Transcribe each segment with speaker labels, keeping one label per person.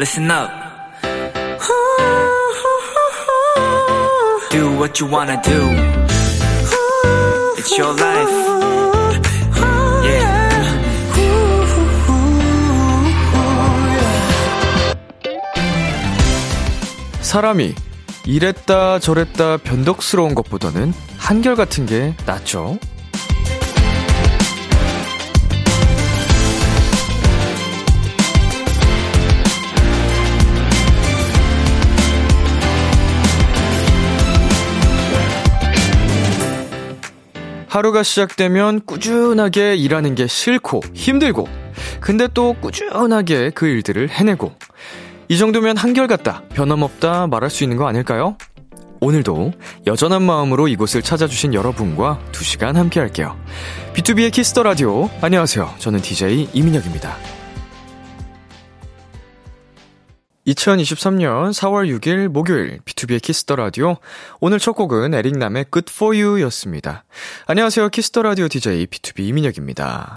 Speaker 1: listen up. Do what you wanna do. It's your life. Yeah.
Speaker 2: 사람이 이랬다 저랬다 변덕스러운 것보다는 한결같은 게 낫죠. 하루가 시작되면 꾸준하게 일하는 게 싫고 힘들고 근데 또 꾸준하게 그 일들을 해내고 이 정도면 한결같다 변함없다 말할 수 있는 거 아닐까요? 오늘도 여전한 마음으로 이곳을 찾아주신 여러분과 2시간 함께 할게요. BTOB의 키스 더 라디오. 안녕하세요. 저는 DJ 이민혁입니다. 2023년 4월 6일 목요일 BTOB의 키스 더 라디오. 오늘 첫 곡은 에릭남의 Good For You 였습니다. 안녕하세요. 키스 더 라디오 DJ BTOB 이민혁입니다.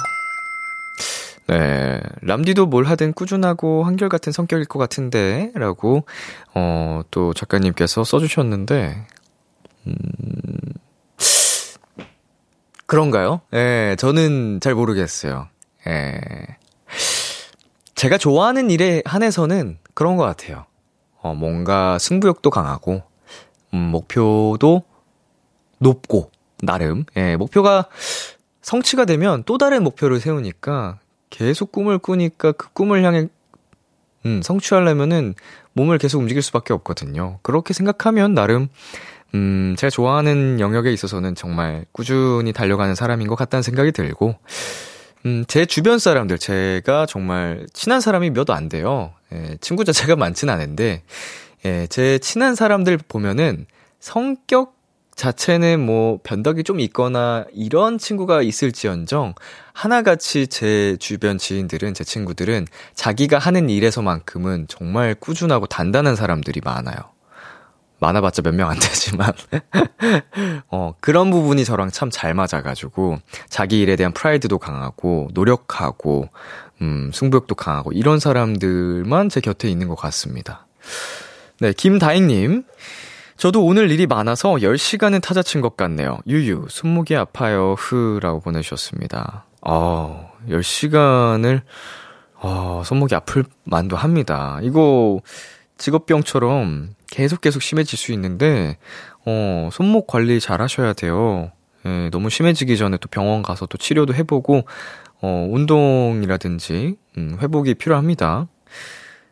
Speaker 2: 네. 람디도 뭘 하든 꾸준하고 한결같은 성격일 것 같은데, 라고, 어, 또 작가님께서 써주셨는데, 음, 그런가요? 예, 저는 잘 모르겠어요. 예. 제가 좋아하는 일에 한해서는 그런 것 같아요. 어, 뭔가 승부욕도 강하고, 음, 목표도 높고, 나름. 예, 목표가 성취가 되면 또 다른 목표를 세우니까 계속 꿈을 꾸니까 그 꿈을 향해 음, 성취하려면은 몸을 계속 움직일 수밖에 없거든요. 그렇게 생각하면 나름 음, 제가 좋아하는 영역에 있어서는 정말 꾸준히 달려가는 사람인 것 같다는 생각이 들고 음, 제 주변 사람들, 제가 정말 친한 사람이 몇 안 돼요. 예, 친구 자체가 많진 않은데, 예, 제 친한 사람들 보면은 성격 자체는 뭐 변덕이 좀 있거나 이런 친구가 있을지언정 하나같이 제 주변 지인들은 제 친구들은 자기가 하는 일에서만큼은 정말 꾸준하고 단단한 사람들이 많아요. 많아봤자 몇 명 안 되지만 어 그런 부분이 저랑 참 잘 맞아가지고 자기 일에 대한 프라이드도 강하고 노력하고 음 승부욕도 강하고 이런 사람들만 제 곁에 있는 것 같습니다. 네 김다잉님 저도 오늘 일이 많아서 10시간은 타자친 것 같네요. 유유, 손목이 아파요, 흐 라고 보내주셨습니다. 어, 10시간을, 어, 손목이 아플 만도 합니다. 이거 직업병처럼 계속 계속 심해질 수 있는데, 어, 손목 관리 잘 하셔야 돼요. 예, 너무 심해지기 전에 또 병원 가서 또 치료도 해보고, 어, 운동이라든지, 음, 회복이 필요합니다.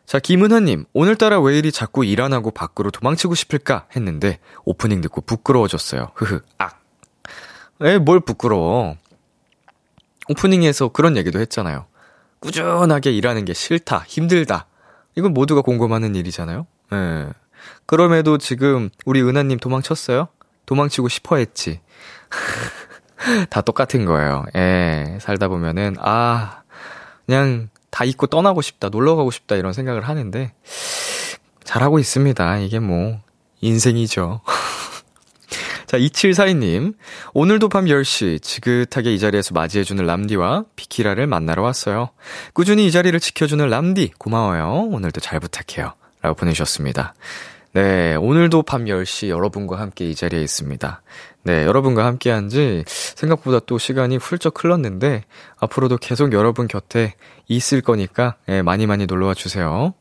Speaker 2: 자, 김은하님, 오늘따라 왜 이리 자꾸 일 안 하고 밖으로 도망치고 싶을까 했는데, 오프닝 듣고 부끄러워졌어요. 흐흐, 악. 에, 뭘 부끄러워. 오프닝에서 그런 얘기도 했잖아요. 꾸준하게 일하는 게 싫다, 힘들다. 이건 모두가 공감하는 일이잖아요? 예. 그럼에도 지금 우리 은하님 도망쳤어요? 도망치고 싶어 했지. 다 똑같은 거예요. 예. 살다 보면은, 아, 그냥 다 잊고 떠나고 싶다, 놀러 가고 싶다 이런 생각을 하는데 잘하고 있습니다. 이게 뭐 인생이죠. 자, 2742님. 오늘도 밤 10시 지긋하게 이 자리에서 맞이해주는 람디와 비키라를 만나러 왔어요. 꾸준히 이 자리를 지켜주는 람디, 고마워요. 오늘도 잘 부탁해요. 라고 보내주셨습니다. 네, 오늘도 밤 10시 여러분과 함께 이 자리에 있습니다. 네, 여러분과 함께 한 지 생각보다 또 시간이 훌쩍 흘렀는데, 앞으로도 계속 여러분 곁에 있을 거니까, 네, 많이 많이 놀러와 주세요.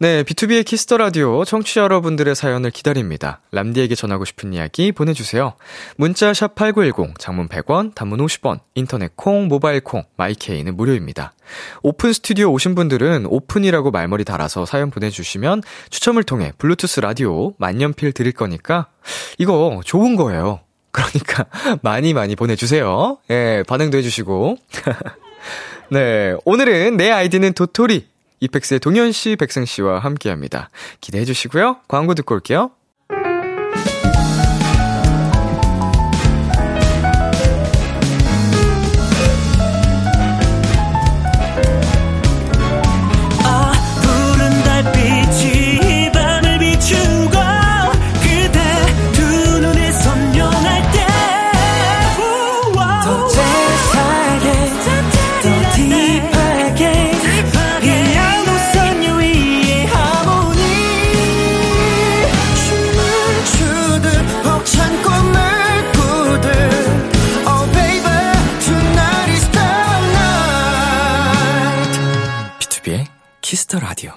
Speaker 2: 네, BTOB의 키스 더 라디오 청취자 여러분들의 사연을 기다립니다. 람디에게 전하고 싶은 이야기 보내 주세요. 문자 샵 #8910 장문 100원, 단문 50원, 인터넷 콩, 모바일 콩, 마이케이는 무료입니다. 오픈 스튜디오 오신 분들은 오픈이라고 말머리 달아서 사연 보내 주시면 추첨을 통해 블루투스 라디오 만년필 드릴 거니까 이거 좋은 거예요. 그러니까 많이 많이 보내 주세요. 예, 반응도 해 주시고. 네, 오늘은 내 아이디는 도토리. 이펙스의 동현 씨, 백승 씨와 함께 합니다. 기대해 주시고요. 광고 듣고 올게요. 키스 더 라디오.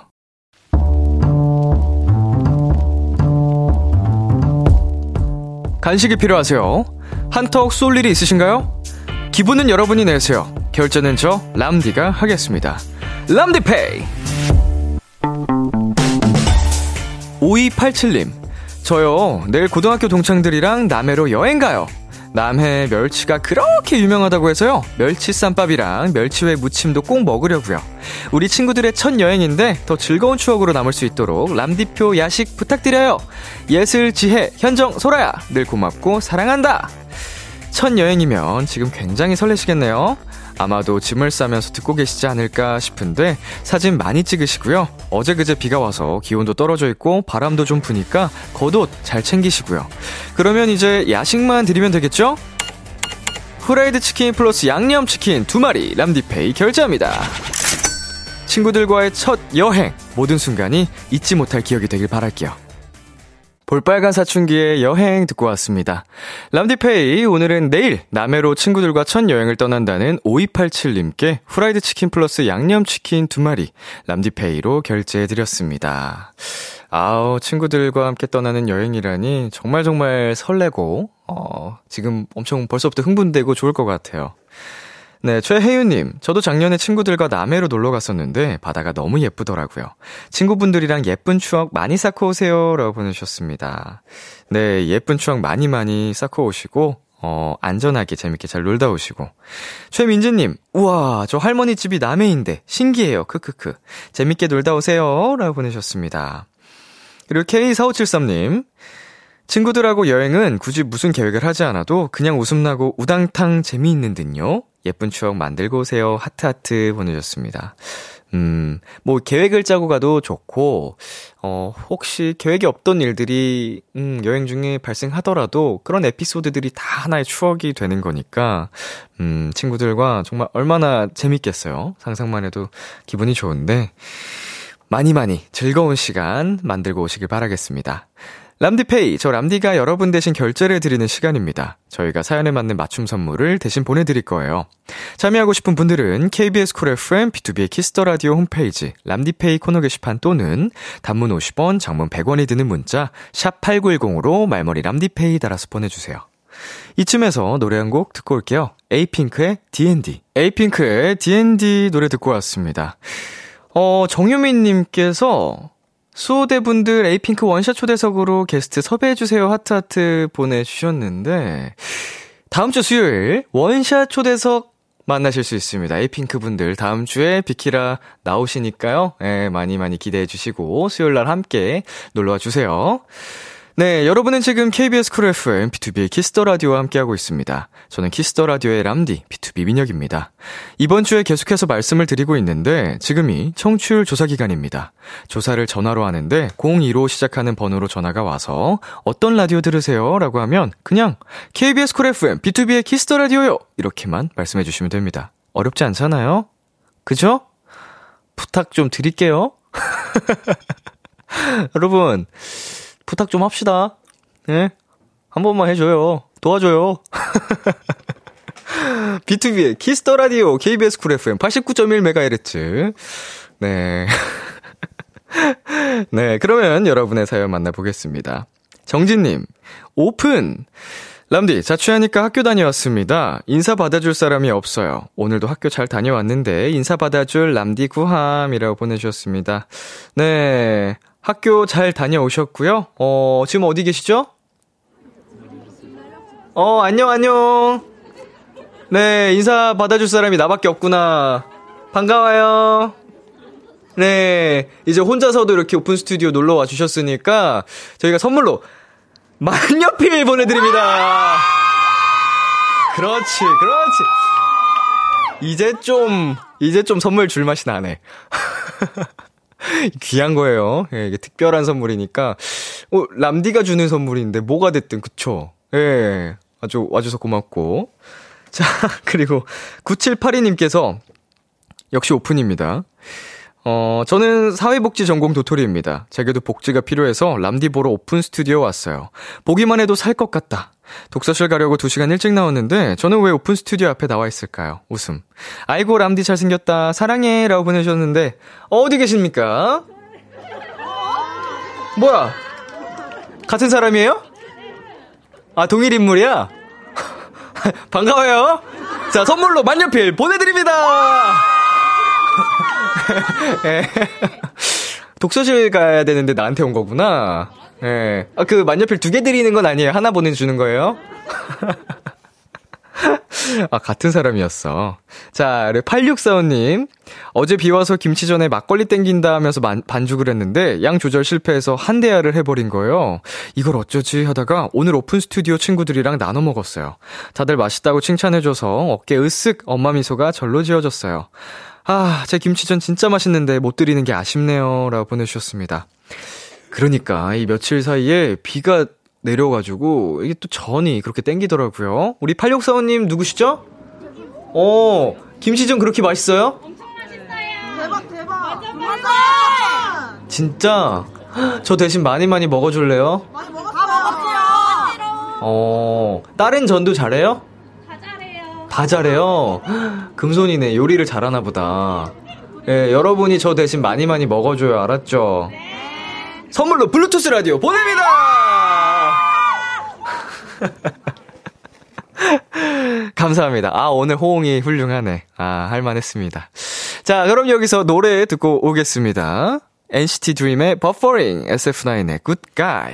Speaker 2: 간식이 필요하세요? 한턱 쏠 일이 있으신가요? 기분은 여러분이 내세요. 결제는 저 람디가 하겠습니다. 람디페이. 5287님. 저요, 내일 고등학교 동창들이랑 남해로 여행 가요. 남해 멸치가 그렇게 유명하다고 해서요. 멸치쌈밥이랑 멸치회 무침도 꼭 먹으려고요. 우리 친구들의 첫 여행인데 더 즐거운 추억으로 남을 수 있도록 람디표 야식 부탁드려요. 예슬, 지혜, 현정, 소라야 늘 고맙고 사랑한다. 첫 여행이면 지금 굉장히 설레시겠네요. 아마도 짐을 싸면서 듣고 계시지 않을까 싶은데 사진 많이 찍으시고요. 어제 그제 비가 와서 기온도 떨어져 있고 바람도 좀 부니까 겉옷 잘 챙기시고요. 그러면 이제 야식만 드리면 되겠죠? 후라이드 치킨 플러스 양념 치킨 두 마리 람디페이 결제합니다. 친구들과의 첫 여행 모든 순간이 잊지 못할 기억이 되길 바랄게요. 볼빨간 사춘기의 여행 듣고 왔습니다. 람디페이, 오늘은 내일 남해로 친구들과 첫 여행을 떠난다는 5287님께 후라이드 치킨 플러스 양념치킨 두 마리 람디페이로 결제해드렸습니다. 아우, 친구들과 함께 떠나는 여행이라니 정말 정말 설레고, 어, 지금 엄청 벌써부터 흥분되고 좋을 것 같아요. 네, 최혜윤님. 저도 작년에 친구들과 남해로 놀러 갔었는데 바다가 너무 예쁘더라고요. 친구분들이랑 예쁜 추억 많이 쌓고 오세요. 라고 보내주셨습니다. 네, 예쁜 추억 많이 많이 쌓고 오시고, 어, 안전하게 재밌게 잘 놀다 오시고. 최민지님, 우와, 저 할머니 집이 남해인데, 신기해요. 크크크. 재밌게 놀다 오세요. 라고 보내셨습니다. 그리고 K4573님, 친구들하고 여행은 굳이 무슨 계획을 하지 않아도 그냥 웃음나고 우당탕 재미있는 듯요. 예쁜 추억 만들고 오세요. 하트하트 보내줬습니다. 음, 뭐, 계획을 짜고 가도 좋고, 어, 혹시 계획이 없던 일들이, 음, 여행 중에 발생하더라도 그런 에피소드들이 다 하나의 추억이 되는 거니까, 음, 친구들과 정말 얼마나 재밌겠어요. 상상만 해도 기분이 좋은데, 많이 많이 즐거운 시간 만들고 오시길 바라겠습니다. 람디페이, 저 람디가 여러분 대신 결제를 드리는 시간입니다. 저희가 사연에 맞는 맞춤 선물을 대신 보내드릴 거예요. 참여하고 싶은 분들은 KBS 쿨 FM, BTOB의 키스 더 라디오 홈페이지, 람디페이 코너 게시판 또는 단문 50원, 장문 100원이 드는 문자, 샵8910으로 말머리 람디페이 달아서 보내주세요. 이쯤에서 노래 한 곡 듣고 올게요. 에이핑크의 D N D. 에이핑크의 D N D 노래 듣고 왔습니다. 어, 정유민님께서 수호대분들 에이핑크 원샷 초대석으로 게스트 섭외해주세요 하트하트 보내주셨는데, 다음 주 수요일 원샷 초대석 만나실 수 있습니다. 에이핑크 분들 다음 주에 비키라 나오시니까요. 예, 많이 많이 기대해 주시고 수요일 날 함께 놀러와 주세요. 네, 여러분은 지금 KBS 쿨 FM BTOB의 키스 더 라디오와 함께하고 있습니다. 저는 키스 더 라디오의 람디 BTOB 민혁입니다. 이번 주에 계속해서 말씀을 드리고 있는데 지금이 청취율 조사 기간입니다. 조사를 전화로 하는데 02로 시작하는 번호로 전화가 와서 어떤 라디오 들으세요라고 하면 그냥 KBS 쿨 FM BTOB의 키스 더 라디오요 이렇게만 말씀해 주시면 됩니다. 어렵지 않잖아요? 그죠? 부탁 좀 드릴게요. 여러분 부탁 좀 합시다. 예? 한 번만 해줘요. 도와줘요. BTOB의 키스 더 라디오 KBS 쿨 FM 89.1MHz. 네. 네, 그러면 여러분의 사연 만나보겠습니다. 정진님, 오픈! 람디, 자취하니까 학교 다녀왔습니다. 인사 받아줄 사람이 없어요. 오늘도 학교 잘 다녀왔는데, 인사 받아줄 람디 구함이라고 보내주셨습니다. 네. 학교 잘 다녀오셨고요. 어, 지금 어디 계시죠? 어, 안녕, 안녕. 네, 인사 받아줄 사람이 나밖에 없구나. 반가워요. 네, 이제 혼자서도 이렇게 오픈 스튜디오 놀러 와 주셨으니까 저희가 선물로 만년필 보내드립니다. 그렇지, 그렇지. 이제 좀, 이제 좀 선물 줄 맛이 나네. 귀한 거예요. 예, 이게 특별한 선물이니까. 어, 람디가 주는 선물인데 뭐가 됐든 그쵸? 예. 아주 와줘서 고맙고. 자, 그리고 9782님께서 역시 오픈입니다. 어, 저는 사회복지 전공 도토리입니다. 제게도 복지가 필요해서 람디 보러 오픈 스튜디오 왔어요. 보기만 해도 살 것 같다. 독서실 가려고 2시간 일찍 나왔는데 저는 왜 오픈 스튜디오 앞에 나와 있을까요? 웃음. 아이고 람디 잘생겼다. 사랑해 라고 보내주셨는데 어디 계십니까? 뭐야? 같은 사람이에요? 아 동일 인물이야? 반가워요. 자 선물로 만년필 보내드립니다. 예. 독서실 가야 되는데 나한테 온 거구나. 예. 아, 그 만년필 두 개 드리는 건 아니에요. 하나 보내주는 거예요? 아, 같은 사람이었어. 자, 8645님. 어제 비 와서 김치전에 막걸리 땡긴다 하면서 만, 반죽을 했는데 양 조절 실패해서 한 대야를 해버린 거예요. 이걸 어쩌지 하다가 오늘 오픈 스튜디오 친구들이랑 나눠 먹었어요. 다들 맛있다고 칭찬해줘서 어깨 으쓱 엄마 미소가 절로 지어졌어요. 아, 제 김치전 진짜 맛있는데 못 드리는 게 아쉽네요. 라고 보내주셨습니다. 그러니까 이 며칠 사이에 비가 내려가지고 이게 또 전이 그렇게 땡기더라고요. 우리 8645님 누구시죠? 어, 김치전 그렇게 맛있어요?
Speaker 3: 대박 대박 맞아
Speaker 2: 진짜? 저 대신 많이 많이 먹어줄래요?
Speaker 3: 많이 먹었어요 다 먹었어요
Speaker 2: 어, 다른 전도 잘해요?
Speaker 4: 잘해요?
Speaker 2: 금손이네. 요리를 잘하나 보다. 예, 여러분이 저 대신 많이 많이 먹어줘요. 알았죠? 선물로 블루투스 라디오 보냅니다! 감사합니다. 아, 오늘 호응이 훌륭하네. 아, 할만했습니다. 자, 그럼 여기서 노래 듣고 오겠습니다. NCT DREAM의 Buffering, SF9의 Good Guy.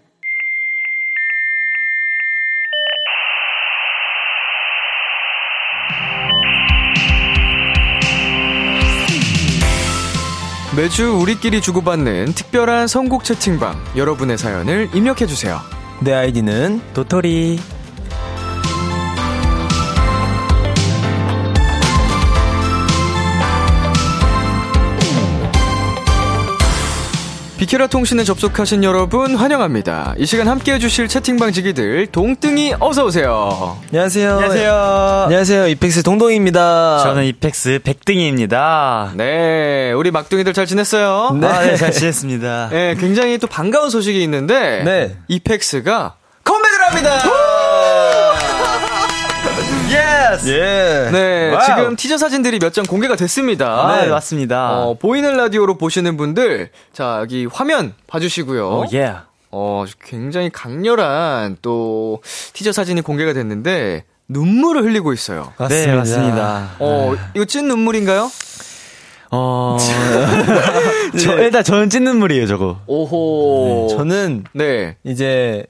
Speaker 2: 매주 우리끼리 주고받는 특별한 선곡 채팅방 여러분의 사연을 입력해주세요.
Speaker 5: 내 아이디는 도토리.
Speaker 2: 비키라 통신에 접속하신 여러분 환영합니다. 이 시간 함께 해주실 채팅방 지기들 동둥이 어서 오세요.
Speaker 5: 안녕하세요.
Speaker 1: 안녕하세요.
Speaker 5: 안녕하세요. 이펙스 동둥입니다.
Speaker 1: 저는 이펙스 백둥이입니다.
Speaker 2: 네, 우리 막둥이들 잘 지냈어요?
Speaker 5: 네.
Speaker 1: 아, 네, 잘 지냈습니다.
Speaker 2: 네, 굉장히 또 반가운 소식이 있는데
Speaker 5: 네.
Speaker 2: 이펙스가 컴백을 합니다.
Speaker 1: Yes!
Speaker 5: 예.
Speaker 2: 네,
Speaker 1: wow.
Speaker 2: 지금 티저 사진들이 몇 장 공개가 됐습니다.
Speaker 1: 네, 맞습니다.
Speaker 2: 어, 보이는 라디오로 보시는 분들, 자, 여기 화면 봐주시고요.
Speaker 1: 오, 예.
Speaker 2: 어, 굉장히 강렬한 또 티저 사진이 공개가 됐는데, 눈물을 흘리고 있어요.
Speaker 1: 네, 맞습니다.
Speaker 2: 어, 이거 찐 눈물인가요?
Speaker 1: 어, 저, 일단 저는 찐 눈물이에요, 저거.
Speaker 2: 오호.
Speaker 5: 저는
Speaker 2: 네.
Speaker 5: 이제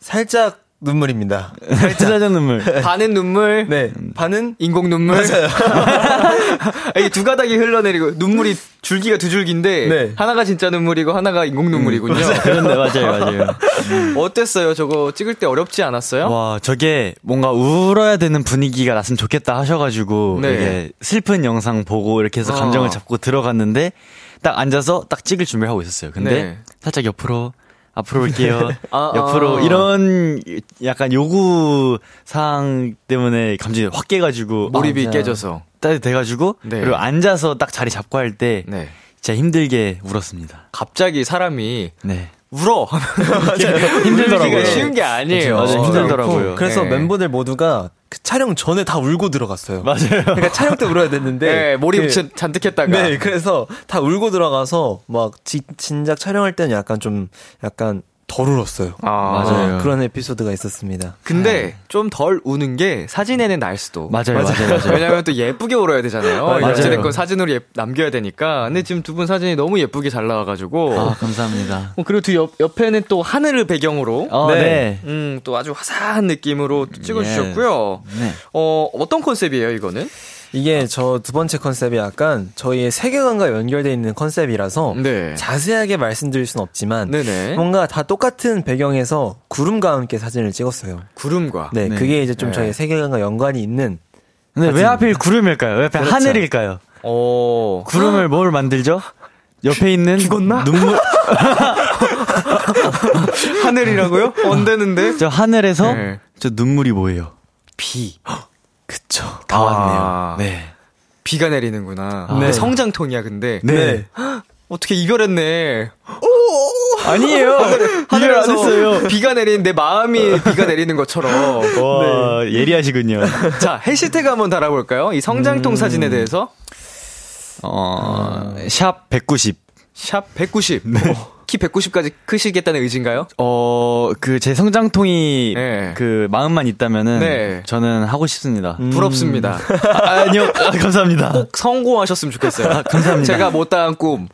Speaker 5: 살짝 눈물입니다.
Speaker 1: 살짝 눈물.
Speaker 2: 반은 눈물,
Speaker 5: 네. 반은
Speaker 2: 인공 눈물. 맞아요. 이게 두 가닥이 흘러내리고, 눈물이 줄기가 두 줄기인데,
Speaker 5: 네.
Speaker 2: 하나가 진짜 눈물이고, 하나가 인공 눈물이군요.
Speaker 1: 그런데 맞아요, 맞아요.
Speaker 2: 어땠어요? 저거 찍을 때 어렵지 않았어요?
Speaker 1: 와, 저게 뭔가 울어야 되는 분위기가 났으면 좋겠다 하셔가지고,
Speaker 2: 네.
Speaker 1: 이게 슬픈 영상 보고 이렇게 해서 감정을
Speaker 2: 어.
Speaker 1: 잡고 들어갔는데, 딱 앉아서 딱 찍을 준비를 하고 있었어요. 근데
Speaker 2: 네.
Speaker 1: 살짝 옆으로, 앞으로 올게요.
Speaker 2: 아,
Speaker 1: 옆으로
Speaker 2: 아.
Speaker 1: 이런 약간 요구 사항 때문에 감정이 확 깨가지고
Speaker 2: 몰입이
Speaker 1: 아,
Speaker 2: 깨져서.
Speaker 1: 따뜻해가지고
Speaker 2: 네.
Speaker 1: 그리고 앉아서 딱 자리 잡고 할때
Speaker 2: 네.
Speaker 1: 진짜 힘들게 울었습니다.
Speaker 2: 갑자기 사람이
Speaker 1: 네.
Speaker 2: 울어!
Speaker 1: 힘들더라고요.
Speaker 2: 쉬운 게 아니에요.
Speaker 1: 맞아요. 힘들더라고요.
Speaker 5: 그래서
Speaker 2: 네.
Speaker 5: 멤버들 모두가 그 촬영 전에 다 울고 들어갔어요.
Speaker 1: 맞아요.
Speaker 5: 그러니까 촬영 때 울어야 됐는데.
Speaker 2: 네, 몰입
Speaker 5: 그-
Speaker 2: 자- 잔뜩 했다가.
Speaker 5: 네, 그래서 다 울고 들어가서 막 지, 진작 촬영할 때는 약간 좀 약간 덜 울었어요.
Speaker 2: 아,
Speaker 1: 맞아요.
Speaker 5: 그런 에피소드가 있었습니다.
Speaker 2: 근데 좀 덜 우는 게 사진에는 날 수도.
Speaker 1: 맞아요, 맞아요, 맞아요.
Speaker 2: 왜냐면 또 예쁘게 울어야 되잖아요.
Speaker 1: 맞아요.
Speaker 2: 어찌됐건 사진으로 예- 남겨야 되니까. 근데 지금 두 분 사진이 너무 예쁘게 잘 나와가지고.
Speaker 1: 아, 감사합니다.
Speaker 2: 어, 그리고 두 옆, 옆에는 또 하늘을 배경으로.
Speaker 1: 어,
Speaker 5: 네.
Speaker 1: 네.
Speaker 2: 음, 또 아주 화사한 느낌으로 또 찍어주셨고요.
Speaker 1: 네.
Speaker 2: 어, 어떤 컨셉이에요, 이거는?
Speaker 5: 이게 저 두 번째 컨셉이 약간 저희의 세계관과 연결되어 있는 컨셉이라서
Speaker 2: 네.
Speaker 5: 자세하게 말씀드릴 수는 없지만
Speaker 2: 네네.
Speaker 5: 뭔가 다 똑같은 배경에서 구름과 함께 사진을 찍었어요.
Speaker 2: 구름과.
Speaker 5: 네,
Speaker 1: 네.
Speaker 5: 그게 이제 좀
Speaker 2: 네.
Speaker 5: 저희 세계관과 연관이 있는
Speaker 1: 근데 왜 하필 구름일까요? 왜 하필
Speaker 5: 그렇죠.
Speaker 1: 하늘일까요?
Speaker 2: 오.
Speaker 1: 구름을 뭘 만들죠? 옆에 있는
Speaker 2: 죽었나?
Speaker 1: 눈물
Speaker 2: 하늘이라고요? 언제는데?
Speaker 1: 저 하늘에서
Speaker 2: 네.
Speaker 1: 저 눈물이 보여요.
Speaker 2: 비.
Speaker 1: 그쵸.
Speaker 2: 다 왔네요.
Speaker 1: 네.
Speaker 2: 비가 내리는구나.
Speaker 1: 네.
Speaker 2: 성장통이야, 근데.
Speaker 1: 네.
Speaker 2: 어떻게 이별했네.
Speaker 1: 아니에요. 이별 안 했어요.
Speaker 2: 비가 내리는 내 마음이 비가 내리는 것처럼.
Speaker 1: 와, 예리하시군요.
Speaker 2: 자, 해시태그 한번 달아볼까요? 이 성장통 사진에 대해서.
Speaker 1: 어, 샵 190.
Speaker 2: 샵 190. 키 190까지 크시겠다는 의지인가요?
Speaker 1: 어, 그 제 성장통이
Speaker 2: 네.
Speaker 1: 그 마음만 있다면은
Speaker 2: 네.
Speaker 1: 저는 하고 싶습니다.
Speaker 2: 부럽습니다.
Speaker 1: 아, 아니요. 아, 감사합니다.
Speaker 2: 꼭 성공하셨으면 좋겠어요.
Speaker 1: 감사합니다.
Speaker 2: 제가 못다한 꿈.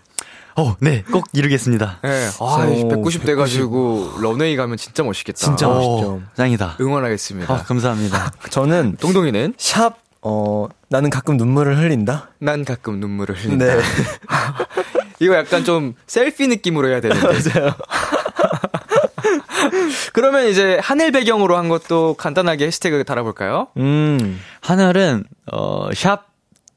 Speaker 1: 어, 네. 꼭 이루겠습니다.
Speaker 2: 네. 아, 190 돼가지고 런웨이 가면 진짜 멋있겠다.
Speaker 5: 진짜
Speaker 2: 어,
Speaker 5: 멋있죠.
Speaker 1: 오, 짱이다.
Speaker 2: 응원하겠습니다.
Speaker 1: 아, 감사합니다.
Speaker 5: 저는
Speaker 2: 동동이는
Speaker 5: 샵 어, 나는 가끔 눈물을 흘린다.
Speaker 2: 난 가끔 눈물을 흘린다.
Speaker 5: 네.
Speaker 2: 이거 약간 좀 셀피 느낌으로 해야 되는데. 맞아요. 그러면 이제 하늘 배경으로 한 것도 간단하게 해시태그 달아볼까요?
Speaker 5: 음.
Speaker 1: 하늘은 어, 샵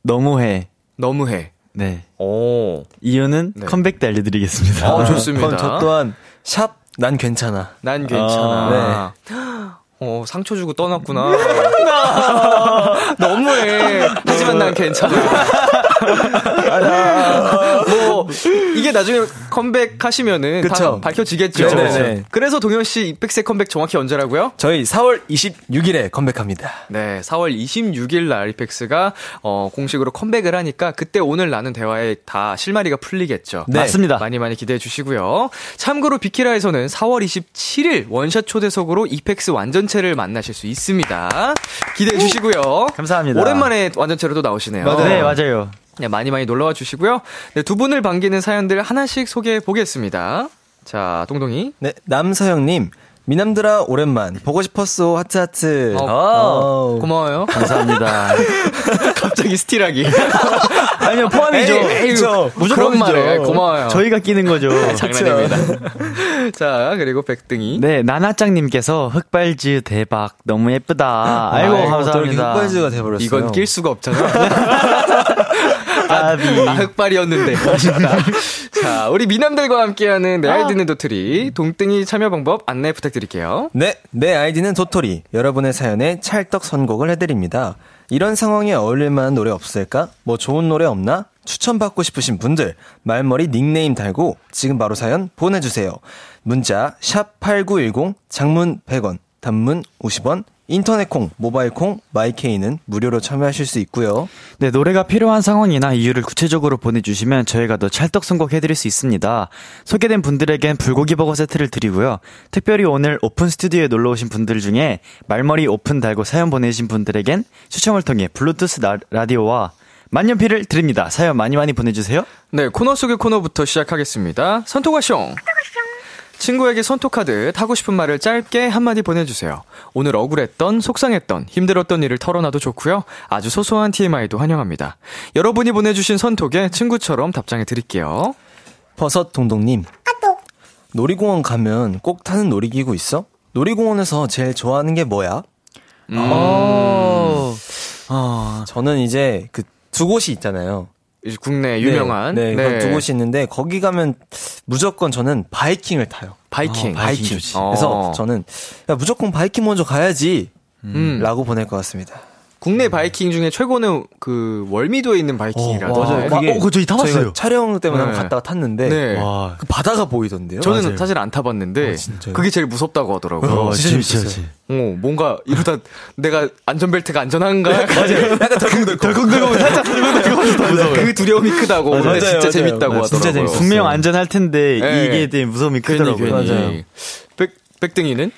Speaker 1: 너무해.
Speaker 2: 너무해.
Speaker 1: 네.
Speaker 2: 오.
Speaker 1: 이유는
Speaker 2: 네.
Speaker 1: 컴백 때 알려드리겠습니다.
Speaker 2: 어, 좋습니다.
Speaker 5: 그럼 저 또한 샵 난 괜찮아.
Speaker 2: 난 괜찮아.
Speaker 5: 네.
Speaker 2: 어, 상처 주고 떠났구나. 너무해. 하지만 난 괜찮아. 뭐, 이게 나중에 컴백하시면은 다
Speaker 5: 그쵸.
Speaker 2: 밝혀지겠죠.
Speaker 5: 네네네.
Speaker 2: 그래서 동현 씨 200세 컴백 정확히 언제라고요?
Speaker 5: 저희 4월 26일에 컴백합니다.
Speaker 2: 네, 4월 26일 날 이펙스가 어, 공식으로 컴백을 하니까 그때 오늘 나눈 대화에 다 실마리가 풀리겠죠.
Speaker 5: 네.
Speaker 1: 맞습니다.
Speaker 2: 많이 많이 기대해 주시고요. 참고로 비키라에서는 4월 27일 원샷 초대석으로 이펙스 완전체를 만나실 수 있습니다. 기대해 주시고요.
Speaker 1: 감사합니다.
Speaker 2: 오랜만에 완전체로 또 나오시네요.
Speaker 1: 네, 맞아요.
Speaker 2: 네, 많이 많이 놀러와 주시고요. 네, 두 분을 반기는 사연들 하나씩 소개해 보겠습니다. 자, 동동이.
Speaker 5: 네, 남서영님. 미남들아, 오랜만. 보고 싶었어, 하트 하트.
Speaker 2: 어,
Speaker 5: 어,
Speaker 2: 고마워요.
Speaker 1: 감사합니다.
Speaker 2: 갑자기 스틸하기.
Speaker 1: 아니요, 포함이죠.
Speaker 2: 에이, 에이,
Speaker 1: 그쵸.
Speaker 2: 그런 말에 고마워요.
Speaker 1: 저희가 끼는 거죠.
Speaker 2: 장난입니다. 자, 그리고 백등이.
Speaker 1: 네, 나나짱님께서 흑발즈 대박. 너무 예쁘다. 아이고,
Speaker 5: 또 이렇게
Speaker 1: 감사합니다.
Speaker 5: 흑발즈가 돼버렸어요.
Speaker 2: 이건 낄 수가 없잖아. 아, 흑발이었는데. 아쉽다. 자, 우리 미남들과 함께하는 내 아이디는 도토리. 동등이 참여 방법 안내 부탁드릴게요.
Speaker 5: 네, 내 아이디는 도토리. 여러분의 사연에 찰떡 선곡을 해드립니다. 이런 상황에 어울릴 만한 노래 없을까? 뭐 좋은 노래 없나? 추천받고 싶으신 분들, 말머리 닉네임 달고 지금 바로 사연 보내주세요. 문자, 샵 8910, 장문 100원, 단문 50원, 인터넷 콩, 모바일 콩, 마이케이는 무료로 참여하실 수 있고요.
Speaker 1: 네, 노래가 필요한 상황이나 이유를 구체적으로 보내주시면 저희가 더 찰떡 선곡해드릴 수 있습니다. 소개된 분들에겐 불고기 버거 세트를 드리고요. 특별히 오늘 오픈 스튜디오에 놀러 오신 분들 중에 말머리 오픈 달고 사연 보내주신 분들에겐 추첨을 통해 블루투스 라, 라디오와 만년필을 드립니다. 사연 많이 많이 보내주세요.
Speaker 2: 네, 코너 속의 코너부터 시작하겠습니다. 선톡아숑. 친구에게 선톡하듯 하고 싶은 말을 짧게 한마디 보내주세요. 오늘 억울했던, 속상했던, 힘들었던 일을 털어놔도 좋고요. 아주 소소한 TMI도 환영합니다. 여러분이 보내주신 선톡에 친구처럼 답장해 드릴게요.
Speaker 5: 버섯 동동님. 놀이공원 가면 꼭 타는 놀이기구 있어? 놀이공원에서 제일 좋아하는 게 뭐야?
Speaker 1: 어, 어,
Speaker 5: 저는 이제 그 두 곳이 있잖아요.
Speaker 2: 국내 유명한
Speaker 5: 네, 네, 두 곳이 있는데 거기 가면 무조건 저는 바이킹을 타요.
Speaker 2: 바이킹.
Speaker 1: 어, 바이킹 좋지.
Speaker 5: 그래서
Speaker 2: 어.
Speaker 5: 저는 야, 무조건 바이킹 먼저 가야지.
Speaker 2: 음.
Speaker 5: 라고 보낼 것 같습니다.
Speaker 2: 국내 바이킹 중에 최고는 그 월미도에 있는 바이킹이라던데.
Speaker 5: 어, 맞아요. 그게
Speaker 1: 어, 그거 저희 타봤어요.
Speaker 5: 촬영 때문에
Speaker 2: 네.
Speaker 5: 한번 갔다가 탔는데
Speaker 2: 네.
Speaker 1: 와,
Speaker 5: 그 바다가 보이던데요.
Speaker 2: 저는
Speaker 1: 맞아요.
Speaker 2: 사실 안 타봤는데
Speaker 5: 어?
Speaker 2: 그게 제일 무섭다고 하더라고요.
Speaker 1: 어,
Speaker 5: 진짜 재밌었어요.
Speaker 2: 어, 뭔가 이러다 내가 안전벨트가 안전한가? 맞아요.
Speaker 5: 약간 덜컹덜컹.
Speaker 1: 덜컹덜컹 살짝 덜컹덜컹.
Speaker 2: 그 두려움이 크다고. 근데
Speaker 5: 맞아요,
Speaker 2: 진짜
Speaker 5: 맞아요.
Speaker 2: 재밌다고
Speaker 5: 네,
Speaker 2: 하더라고요.
Speaker 5: 진짜.
Speaker 1: 분명 안전할 텐데
Speaker 2: 네.
Speaker 1: 이게 되게 무서움이 크더라고요.
Speaker 5: 맞아요.
Speaker 2: 백, 백등이는?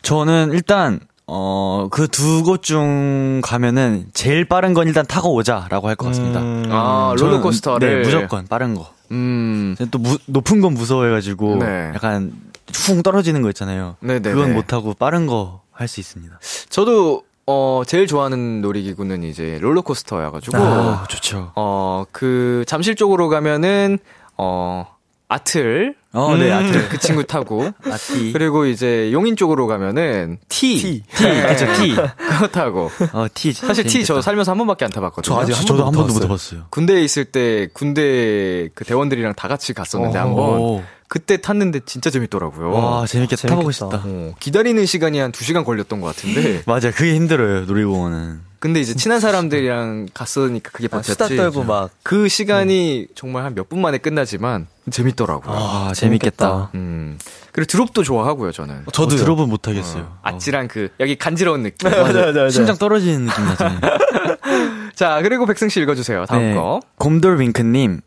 Speaker 1: 저는 일단 어, 그 두 곳 중 가면은 제일 빠른 건 일단 타고 오자라고 할 것 같습니다.
Speaker 5: 음.
Speaker 2: 아, 롤러코스터를.
Speaker 1: 네, 무조건 빠른 거.
Speaker 2: 음.
Speaker 1: 또 무- 높은 건 무서워해가지고
Speaker 2: 네.
Speaker 1: 약간 훅 떨어지는 거 있잖아요.
Speaker 2: 네네네.
Speaker 1: 그건 못 하고 빠른 거 할 수 있습니다.
Speaker 2: 저도 어, 제일 좋아하는 놀이기구는 이제 롤러코스터여가지고,
Speaker 1: 아, 좋죠.
Speaker 2: 어, 그, 잠실 쪽으로 가면은, 어, 아틀.
Speaker 1: 어, 네,
Speaker 2: 아틀. 그 친구 타고.
Speaker 1: 아티.
Speaker 2: 그리고 이제 용인 쪽으로 가면은, T.
Speaker 1: T. T. 그쵸, T.
Speaker 2: 그거 타고.
Speaker 1: 어, T.
Speaker 2: 사실 T 저 살면서 한 번밖에 안 타봤거든요.
Speaker 5: 저 아직 한
Speaker 1: 저도 한
Speaker 5: 번도
Speaker 1: 못못 타봤어요.
Speaker 2: 군대에 있을 때 군대 그 대원들이랑 다 같이 갔었는데
Speaker 5: 어.
Speaker 2: 한 번.
Speaker 1: 오.
Speaker 2: 그때 탔는데 진짜 재밌더라고요.
Speaker 1: 와, 재밌게
Speaker 5: 재밌겠다.
Speaker 1: 타보고 싶다.
Speaker 2: 어, 기다리는 시간이 한 2시간 걸렸던 것 같은데.
Speaker 1: 맞아, 그게 힘들어요, 놀이공원은.
Speaker 2: 근데 이제 친한 사람들이랑 갔으니까 그게
Speaker 5: 아,
Speaker 2: 버텼지.
Speaker 5: 수다 떨고 막
Speaker 2: 그 시간이 정말 한 몇 분 만에 끝나지만 재밌더라고요.
Speaker 1: 아, 재밌겠다.
Speaker 2: 음. 그리고 드롭도 좋아하고요, 저는.
Speaker 1: 저 드롭은 못하겠어요.
Speaker 2: 아찔한 그, 여기 간지러운 느낌.
Speaker 1: 맞아, 심장 떨어지는 느낌 나잖아요.
Speaker 2: 자, 그리고 백승 씨 읽어 주세요. 다음
Speaker 1: 네.
Speaker 2: 거.
Speaker 1: 곰돌 윙크 님.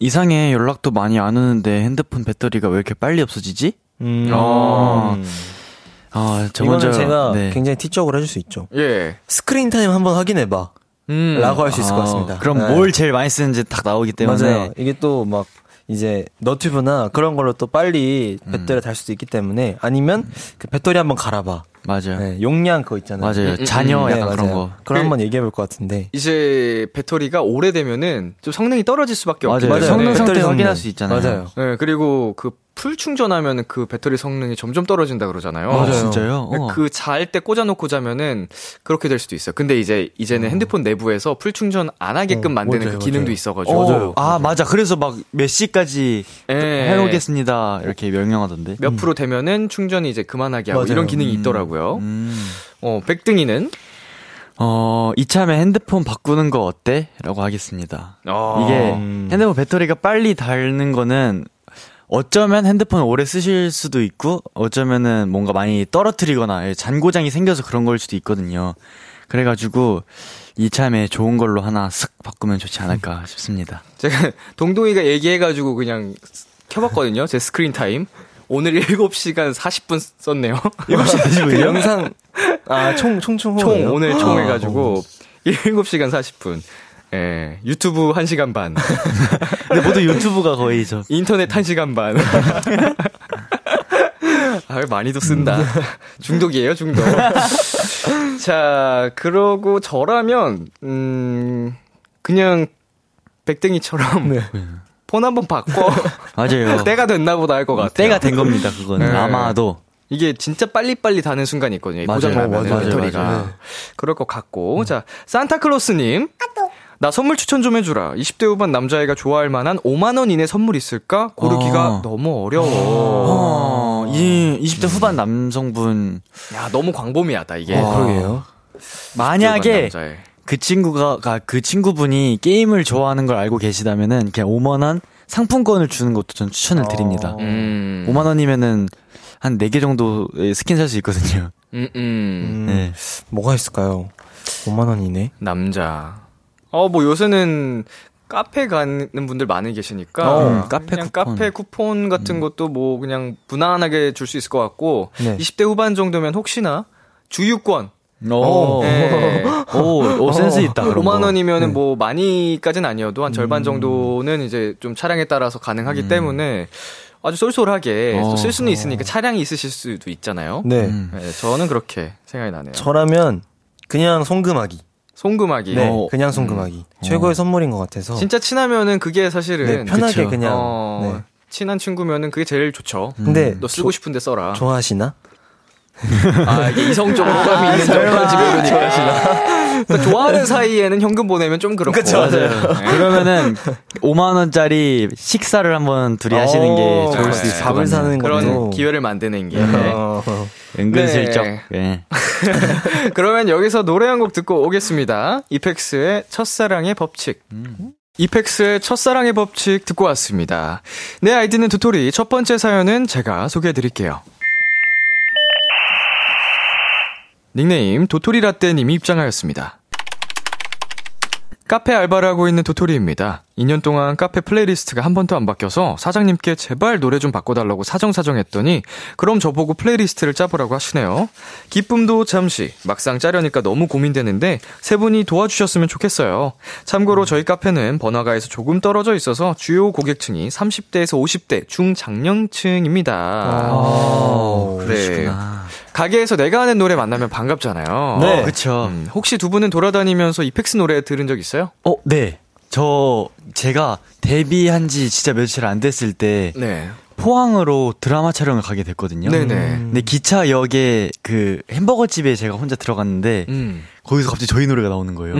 Speaker 1: 이상해, 연락도 많이 안 오는데 핸드폰 배터리가 왜 이렇게 빨리 없어지지?
Speaker 5: 음.
Speaker 1: 어. 아, 저
Speaker 5: 이거는
Speaker 1: 먼저.
Speaker 5: 제가
Speaker 1: 네.
Speaker 5: 굉장히 T적으로 해줄 수 있죠.
Speaker 2: 예.
Speaker 5: 스크린 타임 한번 확인해봐.
Speaker 2: 음.
Speaker 5: 라고 할 수 있을 것
Speaker 1: 아,
Speaker 5: 같습니다.
Speaker 1: 그럼
Speaker 5: 네.
Speaker 1: 뭘 제일 많이 쓰는지 딱 나오기 때문에.
Speaker 5: 맞아요. 이게 또 막 이제 너튜브나 그런 걸로 또 빨리 배터리 달 수도 있기 때문에 아니면 그 배터리 한번 갈아봐.
Speaker 1: 맞아요.
Speaker 5: 네, 용량 그거 있잖아요.
Speaker 1: 맞아요.
Speaker 2: 음,
Speaker 1: 자녀
Speaker 5: 네,
Speaker 1: 약간 그런
Speaker 5: 맞아요.
Speaker 1: 거.
Speaker 5: 그럼
Speaker 2: 그-
Speaker 5: 한번 얘기해 볼 것 같은데.
Speaker 2: 이제 배터리가 오래되면은 좀 성능이 떨어질 수밖에 없기
Speaker 1: 맞아요. 성능
Speaker 5: 배터리
Speaker 1: 상태. 확인할 수 있잖아요.
Speaker 5: 맞아요.
Speaker 2: 네, 그리고 그 풀 충전하면 그 배터리 성능이 점점 떨어진다 그러잖아요.
Speaker 1: 아,
Speaker 5: 맞아요.
Speaker 1: 진짜요? 어.
Speaker 2: 그잘 때 꽂아놓고 자면은 그렇게 될 수도 있어요. 근데 이제 이제는 핸드폰 내부에서 풀 충전 안 하게끔
Speaker 5: 어,
Speaker 2: 만드는
Speaker 5: 맞아요,
Speaker 2: 그 기능도
Speaker 5: 맞아요.
Speaker 2: 있어가지고.
Speaker 1: 어,
Speaker 5: 맞아요.
Speaker 1: 아, 맞아. 그래서 막 몇 시까지
Speaker 2: 예.
Speaker 1: 해놓겠습니다. 이렇게 명령하던데.
Speaker 2: 몇 프로 되면은 충전이 이제 그만하게 하고
Speaker 5: 맞아요.
Speaker 2: 이런 기능이 있더라고요.
Speaker 1: 음.
Speaker 2: 어, 백등이는
Speaker 1: 어, 이참에 핸드폰 바꾸는 거 어때? 라고 하겠습니다.
Speaker 2: 어,
Speaker 1: 이게
Speaker 5: 음.
Speaker 1: 핸드폰 배터리가 빨리 닳는 거는 어쩌면 핸드폰 오래 쓰실 수도 있고 어쩌면은 뭔가 많이 떨어뜨리거나 잔고장이 생겨서 그런 걸 수도 있거든요. 그래가지고 이참에 좋은 걸로 하나 쓱 바꾸면 좋지 않을까 싶습니다.
Speaker 2: 제가 동동이가 얘기해가지고 그냥 켜봤거든요. 제 스크린 타임. 오늘 7시간 40분 썼네요.
Speaker 1: 7시
Speaker 5: 그 영상 아 총 총 총
Speaker 2: 총, 오늘 총
Speaker 5: 아,
Speaker 2: 해가지고 7시간 40분. 예, 유튜브 1시간 반.
Speaker 1: 근데 모두 유튜브가 거의 저
Speaker 2: 인터넷 1시간 반. 아, 많이도 쓴다. 중독이에요, 중독. 자, 그러고 저라면, 음, 그냥, 백댕이처럼,
Speaker 5: 네.
Speaker 2: 폰 한번 바꿔.
Speaker 1: 맞아요.
Speaker 2: 때가 됐나 보다 할 것 같아요.
Speaker 1: 때가 된 겁니다. 그거는
Speaker 2: 네.
Speaker 1: 아마도
Speaker 2: 이게 진짜 빨리빨리 다는 순간이 있거든요.
Speaker 1: 맞아요.
Speaker 2: 고장나면
Speaker 1: 맞아요.
Speaker 2: 배터리가.
Speaker 1: 맞아요.
Speaker 2: 그럴 것 같고. 자, 산타클로스님. 나 선물 추천 좀 해주라. 20대 후반 남자애가 좋아할 만한 5만원 이내 선물 있을까? 고르기가
Speaker 1: 어.
Speaker 2: 너무 어려워.
Speaker 1: 어, 이 20대 후반 남성분
Speaker 2: 야, 너무 광범위하다, 이게.
Speaker 1: 와.
Speaker 5: 그러게요.
Speaker 1: 만약에. 그 친구가 가- 그 친구분이 게임을 좋아하는 걸 알고 계시다면은 그냥 5만 원 상품권을 주는 것도 전 추천을 드립니다.
Speaker 2: 음.
Speaker 1: 5만 원이면은 한 4개 정도의 스킨 살 수 있거든요.
Speaker 2: 음, 음.
Speaker 5: 음,
Speaker 1: 네.
Speaker 5: 뭐가 있을까요? 5만 원이네.
Speaker 2: 남자. 어, 뭐 요새는 카페 가는 분들 많이 계시니까.
Speaker 1: 어, 카페
Speaker 2: 그냥
Speaker 1: 쿠폰.
Speaker 2: 카페 쿠폰 같은 것도 뭐 그냥 무난하게 줄 수 있을 것 같고.
Speaker 5: 네.
Speaker 2: 20대 후반 정도면 혹시나 주유권.
Speaker 1: 오,
Speaker 2: 예.
Speaker 1: 오, 오, 센스 있다. 그런
Speaker 2: 5만
Speaker 1: 거.
Speaker 2: 원이면은
Speaker 5: 네.
Speaker 2: 뭐 많이까지는 아니어도 한 절반 정도는 이제 좀 차량에 따라서 가능하기 때문에 아주 쏠쏠하게
Speaker 1: 어.
Speaker 2: 또쓸 수는 있으니까 차량이 있으실 수도 있잖아요.
Speaker 5: 네.
Speaker 1: 음.
Speaker 2: 네, 저는 그렇게 생각이 나네요.
Speaker 5: 저라면 그냥 송금하기.
Speaker 2: 송금하기.
Speaker 5: 네,
Speaker 1: 어.
Speaker 5: 그냥 송금하기. 최고의 선물인 것 같아서.
Speaker 2: 진짜 친하면은 그게 사실은
Speaker 5: 네, 편하게
Speaker 1: 그쵸.
Speaker 5: 그냥.
Speaker 2: 어,
Speaker 5: 네.
Speaker 2: 친한 친구면은 그게 제일 좋죠.
Speaker 5: 근데
Speaker 2: 너 쓰고 싶은데 써라.
Speaker 5: 좋아하시나?
Speaker 2: 아, 이게 이성적 호감이 있는 점까지 모르니까. 그러니까 좋아하는 사이에는 현금 보내면 좀 그렇고.
Speaker 5: 그쵸, 맞아요.
Speaker 2: 네.
Speaker 1: 그러면은 5만 원짜리 식사를 한번 둘이 하시는 게
Speaker 5: 어,
Speaker 1: 좋을
Speaker 2: 네.
Speaker 1: 수 있을 것
Speaker 5: 밥을
Speaker 1: 같네요.
Speaker 5: 사는
Speaker 2: 그런
Speaker 5: 것도.
Speaker 2: 기회를 만드는 게.
Speaker 5: 어,
Speaker 1: 은근슬쩍.
Speaker 2: 네.
Speaker 1: 네.
Speaker 2: 그러면 여기서 노래 한 곡 듣고 오겠습니다. 이펙스의 첫사랑의 법칙. 이펙스의 첫사랑의 법칙 듣고 왔습니다. 내 아이디는 도토리. 첫 번째 사연은 제가 소개해 드릴게요. 닉네임 도토리라떼님이 입장하였습니다. 카페 알바를 하고 있는 도토리입니다. 2년 동안 카페 플레이리스트가 한 번도 안 바뀌어서 사장님께 제발 노래 좀 바꿔달라고 사정사정 했더니 그럼 저보고 플레이리스트를 짜보라고 하시네요. 기쁨도 잠시 막상 짜려니까 너무 고민되는데 세 분이 도와주셨으면 좋겠어요. 참고로 저희 카페는 번화가에서 조금 떨어져 있어서 주요 고객층이 30대에서 50대 중장년층입니다.
Speaker 1: 아,
Speaker 2: 그래.
Speaker 1: 그러시구나.
Speaker 2: 가게에서 내가 하는 노래 만나면 반갑잖아요.
Speaker 1: 네. 그쵸.
Speaker 2: 음, 혹시 두 분은 돌아다니면서 이펙스 노래 들은 적 있어요?
Speaker 1: 어, 네. 저, 제가 데뷔한 지 진짜 며칠 안 됐을 때,
Speaker 2: 네.
Speaker 1: 포항으로 드라마 촬영을 가게 됐거든요.
Speaker 2: 네네.
Speaker 1: 근데 기차역에 그 햄버거 집에 제가 혼자 들어갔는데,
Speaker 2: 음.
Speaker 1: 거기서 갑자기 저희 노래가 나오는 거예요.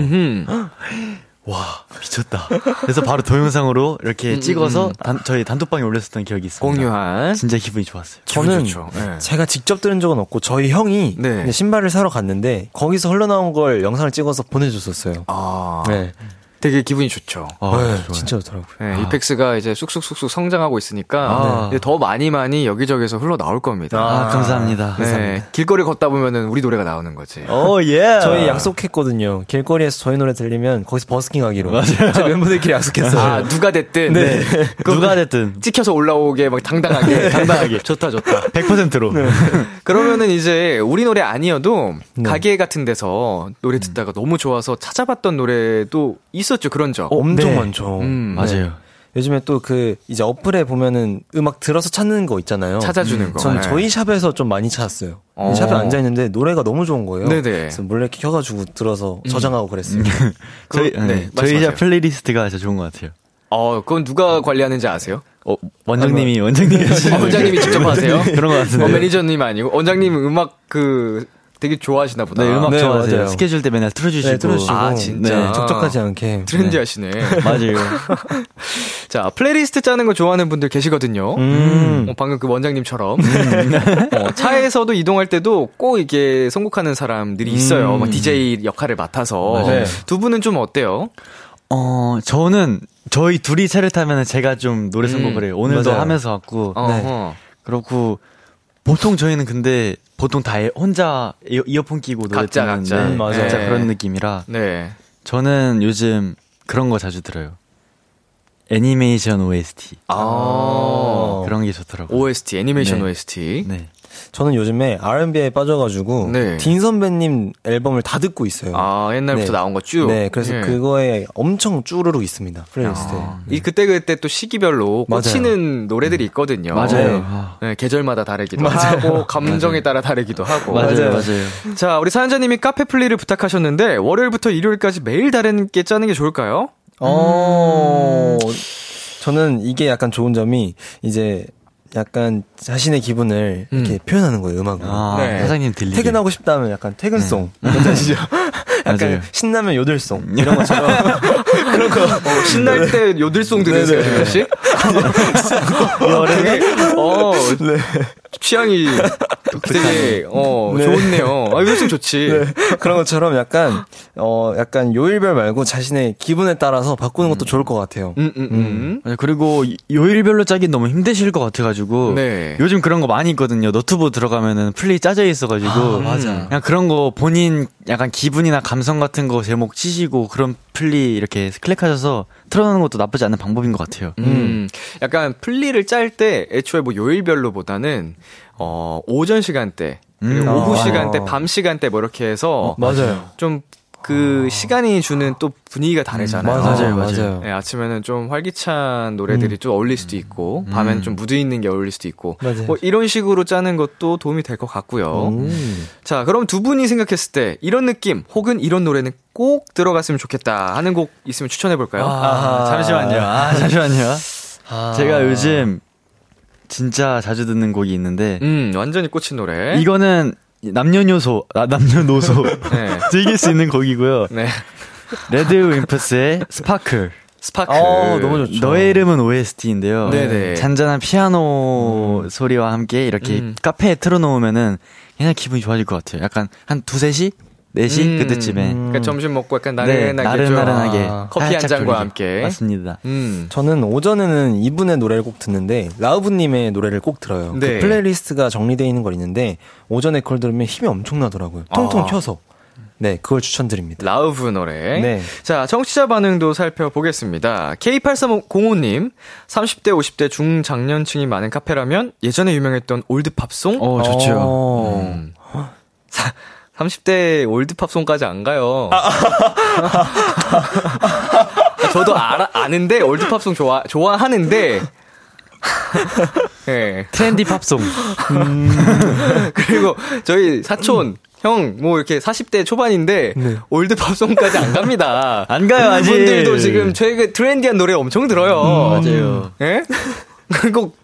Speaker 1: 와, 미쳤다. 그래서 바로 동영상으로 이렇게
Speaker 2: 음,
Speaker 1: 찍어서
Speaker 2: 음.
Speaker 1: 단- 저희 단톡방에 올렸었던 기억이 있습니다.
Speaker 2: 공유한.
Speaker 1: 진짜 기분이 좋았어요.
Speaker 5: 저는
Speaker 2: 좋죠. 네.
Speaker 5: 제가 직접 들은 적은 없고 저희 형이
Speaker 2: 네.
Speaker 5: 신발을 사러 갔는데 거기서 흘러나온 걸 영상을 찍어서 보내줬었어요.
Speaker 2: 아.
Speaker 5: 네,
Speaker 2: 되게 기분이 좋죠.
Speaker 1: 아,
Speaker 5: 네. 진짜 좋더라고요.
Speaker 2: 네, 이펙스가 이제 쑥쑥쑥쑥 성장하고 있으니까
Speaker 1: 아.
Speaker 2: 이제 더 많이 많이 여기저기서 흘러 나올 겁니다.
Speaker 1: 아, 감사합니다.
Speaker 2: 네, 길거리 걷다 보면은 우리 노래가 나오는 거지.
Speaker 1: 오, 예.
Speaker 5: 저희 약속했거든요. 길거리에서 저희 노래 들리면 거기서 버스킹 하기로. 저희 멤버들끼리 약속했어요.
Speaker 2: 아, 누가 됐든
Speaker 1: 네. 누가 됐든.
Speaker 2: 찍혀서 올라오게 막 당당하게
Speaker 1: 당당하게.
Speaker 2: 좋다 좋다.
Speaker 1: 100%로.
Speaker 2: 그러면은 이제 우리 노래 아니어도
Speaker 5: 네.
Speaker 2: 가게 같은 데서 노래 듣다가 너무 좋아서 찾아봤던 노래도 있었죠 그런 적.
Speaker 5: 엄청
Speaker 1: 네.
Speaker 5: 많죠.
Speaker 2: 음,
Speaker 1: 맞아요.
Speaker 5: 요즘에 또 그 이제 어플에 보면은 음악 들어서 찾는 거 있잖아요.
Speaker 2: 찾아주는 거.
Speaker 5: 전
Speaker 2: 네.
Speaker 5: 저희 샵에서 좀 많이 찾았어요.
Speaker 2: 어.
Speaker 5: 샵에 앉아 있는데 노래가 너무 좋은 거예요.
Speaker 2: 네네.
Speaker 5: 그래서 몰래 켜가지고 들어서 저장하고 그랬어요.
Speaker 1: 저희,
Speaker 2: 그-
Speaker 1: 네,
Speaker 2: 네,
Speaker 1: 저희. 샵 플레이리스트가 진짜 좋은 것 같아요.
Speaker 2: 어, 그건 누가 관리하는지 아세요?
Speaker 1: 어, 원장님이, 원장님이 하시는
Speaker 2: 어, 원장님이 직접 하세요?
Speaker 1: 그런 것 같은데.
Speaker 2: 어, 매니저님 아니고 원장님 음악 그 되게 좋아하시나 보다.
Speaker 1: 네, 음악
Speaker 5: 네,
Speaker 1: 좋아하세요.
Speaker 5: 맞아요.
Speaker 1: 스케줄 때 맨날 틀어주시고.
Speaker 5: 네, 틀어주시고.
Speaker 2: 아, 진짜?
Speaker 5: 네, 적적하지 않게.
Speaker 2: 트렌디하시네.
Speaker 1: 맞아요.
Speaker 2: 자, 플레이리스트 짜는 거 좋아하는 분들 계시거든요.
Speaker 5: 음.
Speaker 2: 어, 방금 그 원장님처럼 어, 차에서도 이동할 때도 꼭 이게 선곡하는 사람들이 있어요. 막 DJ 역할을 맡아서
Speaker 5: 맞아요.
Speaker 2: 두 분은 좀 어때요?
Speaker 1: 어, 저는 저희 둘이 차를 타면 제가 좀 노래 선곡을 해요. 오늘도
Speaker 5: 맞아요.
Speaker 1: 하면서 왔고.
Speaker 2: 어허.
Speaker 1: 그렇고 보통 저희는 근데 보통 다 혼자 이어, 이어 폰 끼고 노래
Speaker 2: 각자,
Speaker 1: 듣는데
Speaker 2: 각자.
Speaker 5: 음, 맞아요.
Speaker 1: 진짜
Speaker 2: 네.
Speaker 1: 그런 느낌이라
Speaker 2: 네.
Speaker 1: 저는 요즘 그런 거 자주 들어요. 애니메이션 OST
Speaker 2: 아.
Speaker 1: 그런 게 좋더라고요.
Speaker 2: OST 애니메이션
Speaker 1: 네.
Speaker 2: OST.
Speaker 1: 네.
Speaker 5: 저는 요즘에 R&B에 빠져가지고
Speaker 2: 네.
Speaker 5: 딘 선배님 앨범을 다 듣고 있어요.
Speaker 2: 아 옛날부터
Speaker 5: 네.
Speaker 2: 나온 거 쭉.
Speaker 5: 네, 그래서
Speaker 2: 예.
Speaker 5: 그거에 엄청 쭈루룩 있습니다. 플레이리스트에.
Speaker 2: 아, 이 그때 그때 또 시기별로
Speaker 5: 맞아요.
Speaker 2: 꽂히는 노래들이 있거든요.
Speaker 1: 맞아요.
Speaker 5: 네.
Speaker 2: 네, 계절마다 다르기도 하고 감정에 따라 다르기도 하고.
Speaker 1: 맞아요,
Speaker 5: 맞아요.
Speaker 1: 맞아요.
Speaker 2: 자, 우리 사연자님이 카페 플리를 부탁하셨는데 월요일부터 일요일까지 매일 다른 게 짜는 게 좋을까요?
Speaker 5: 어, 저는 이게 약간 좋은 점이 이제 약간 자신의 기분을
Speaker 2: 음.
Speaker 5: 이렇게 표현하는 거예요, 음악으로.
Speaker 1: 아,
Speaker 2: 네.
Speaker 1: 사장님 들리게.
Speaker 5: 퇴근하고 싶다면 약간 퇴근송. 뭔지 아시죠? 약간
Speaker 1: 맞아요.
Speaker 5: 신나면 요들송. 이런 것처럼. 그런 거.
Speaker 2: 어, 신날 때 요들송 들으세요,
Speaker 5: 네네.
Speaker 2: 준현 씨? 되게, 어, 취향이 되게, 어,
Speaker 5: 네.
Speaker 2: 좋네요. 아, 요들송 좋지.
Speaker 5: 네. 그런 것처럼 약간, 어, 약간 요일별 말고 자신의 기분에 따라서 바꾸는 것도 좋을 것 같아요.
Speaker 2: 음, 음, 음.
Speaker 1: 맞아요. 그리고 요일별로 짜긴 너무 힘드실 것 같아가지고
Speaker 2: 네.
Speaker 1: 요즘 그런 거 많이 있거든요. 노트북 들어가면은 플리 짜져 있어가지고
Speaker 2: 아,
Speaker 5: 맞아.
Speaker 1: 그냥 그런 거 본인 약간 기분이나 감성 같은 거 제목 치시고 그런 플리 이렇게 클릭하셔서 틀어놓는 것도 나쁘지 않은 방법인 것 같아요.
Speaker 2: 음, 약간 플리를 짤 때 애초에 뭐 요일별로보다는 어 오전 시간대 그리고
Speaker 1: 음.
Speaker 2: 오후
Speaker 5: 아.
Speaker 2: 시간대, 밤 시간대 뭐 이렇게 해서
Speaker 5: 맞아요.
Speaker 2: 좀 그 시간이 주는 또 분위기가 다르잖아요.
Speaker 1: 음, 맞아요,
Speaker 5: 맞아요.
Speaker 1: 맞아요.
Speaker 2: 네, 아침에는 좀 활기찬 노래들이 좀 어울릴 수도 있고 밤에는 좀 무드 있는 게 어울릴 수도 있고
Speaker 5: 맞아요.
Speaker 2: 뭐 이런 식으로 짜는 것도 도움이 될 것 같고요.
Speaker 5: 음.
Speaker 2: 자, 그럼 두 분이 생각했을 때 이런 느낌 혹은 이런 노래는 꼭 들어갔으면 좋겠다 하는 곡 있으면 추천해 볼까요?
Speaker 1: 아, 잠시만요. 아, 잠시만요. 제가 요즘 진짜 자주 듣는 곡이 있는데
Speaker 2: 음, 완전히 꽂힌 노래.
Speaker 1: 이거는 남녀노소, 아, 남녀노소
Speaker 2: 네.
Speaker 1: 즐길 수 있는 곡이고요.
Speaker 2: 네.
Speaker 1: RADWIMPS의
Speaker 2: Sparkle. Sparkle.
Speaker 5: 어, 너무 좋죠.
Speaker 1: 너의 이름은 OST인데요.
Speaker 2: 네네.
Speaker 1: 잔잔한 피아노 소리와 함께 이렇게
Speaker 2: 음.
Speaker 1: 카페에 틀어놓으면은 그냥 기분이 좋아질 것 같아요. 약간 한 두세 시? 네시
Speaker 2: 음.
Speaker 1: 그때쯤에.
Speaker 2: 그러니까 점심 먹고 약간
Speaker 1: 네,
Speaker 2: 나른하게 좀
Speaker 1: 나른나른하게.
Speaker 5: 아,
Speaker 2: 커피 한 잔과. 함께.
Speaker 1: 맞습니다.
Speaker 2: 음.
Speaker 5: 저는 오전에는 이분의 노래를 꼭 듣는데 Lauv님의 노래를 꼭 들어요.
Speaker 2: 네.
Speaker 5: 그 playlist가 정리되어 있는 걸 있는데 오전에 그걸 들으면 힘이 엄청나더라고요. 통통
Speaker 2: 아.
Speaker 5: 튀어서. 네, 그걸 추천드립니다.
Speaker 2: Lauv 노래.
Speaker 5: 네.
Speaker 2: 자, 청취자 반응도 살펴보겠습니다. K8305님, 30대, 50대 중장년층이 많은 카페라면 예전에 유명했던 old 팝송?
Speaker 1: 어, 좋죠.
Speaker 5: 어.
Speaker 2: 음. 사- 30대 old 팝송까지 안 가요. 저도 알아, 아는데, old 팝송 좋아, 좋아하는데, 예.
Speaker 1: 트렌디 팝송.
Speaker 2: 그리고 저희 사촌, 형, 뭐 이렇게 40대 초반인데, old 팝송까지 안 갑니다.
Speaker 1: 안 가요, 아직.
Speaker 2: 분들도 지금 최근 trendy한 노래 엄청 들어요.
Speaker 1: 맞아요.
Speaker 2: 예? 그리고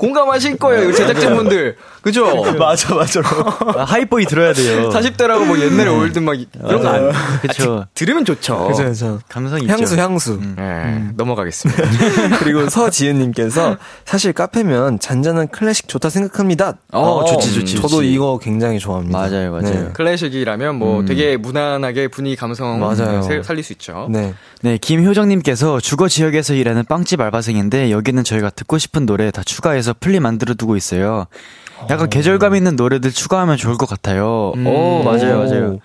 Speaker 2: 공감하실 거예요, 제작진분들. 그죠?
Speaker 5: 맞아, 맞아.
Speaker 1: 아, Hype Boy 들어야 돼요.
Speaker 2: 40대라고 뭐 옛날에 old 막 이런 거 안,
Speaker 1: 그쵸.
Speaker 2: 들으면 좋죠.
Speaker 5: 그죠, 그죠.
Speaker 1: 감성 있죠.
Speaker 5: 향수, 향수.
Speaker 2: 예, 넘어가겠습니다.
Speaker 5: 그리고 서지은님께서 사실 카페면 잔잔한 클래식 좋다 생각합니다.
Speaker 1: 어, 좋지, 좋지,
Speaker 5: 저도
Speaker 1: 좋지.
Speaker 5: 이거 굉장히 좋아합니다.
Speaker 1: 맞아요, 맞아요.
Speaker 2: 클래식이라면 뭐 되게 무난하게 분위기 감성
Speaker 5: 맞아요.
Speaker 2: 살- 살릴 수 있죠.
Speaker 5: 네.
Speaker 1: 네, 김효정님께서 주거 지역에서 일하는 빵집 알바생인데 여기는 저희가 듣고 싶은 노래 다 추가해서 플리 만들어 두고 있어요. 약간 계절감 있는 노래들 추가하면 좋을 것 같아요. 오, 맞아요, 맞아요.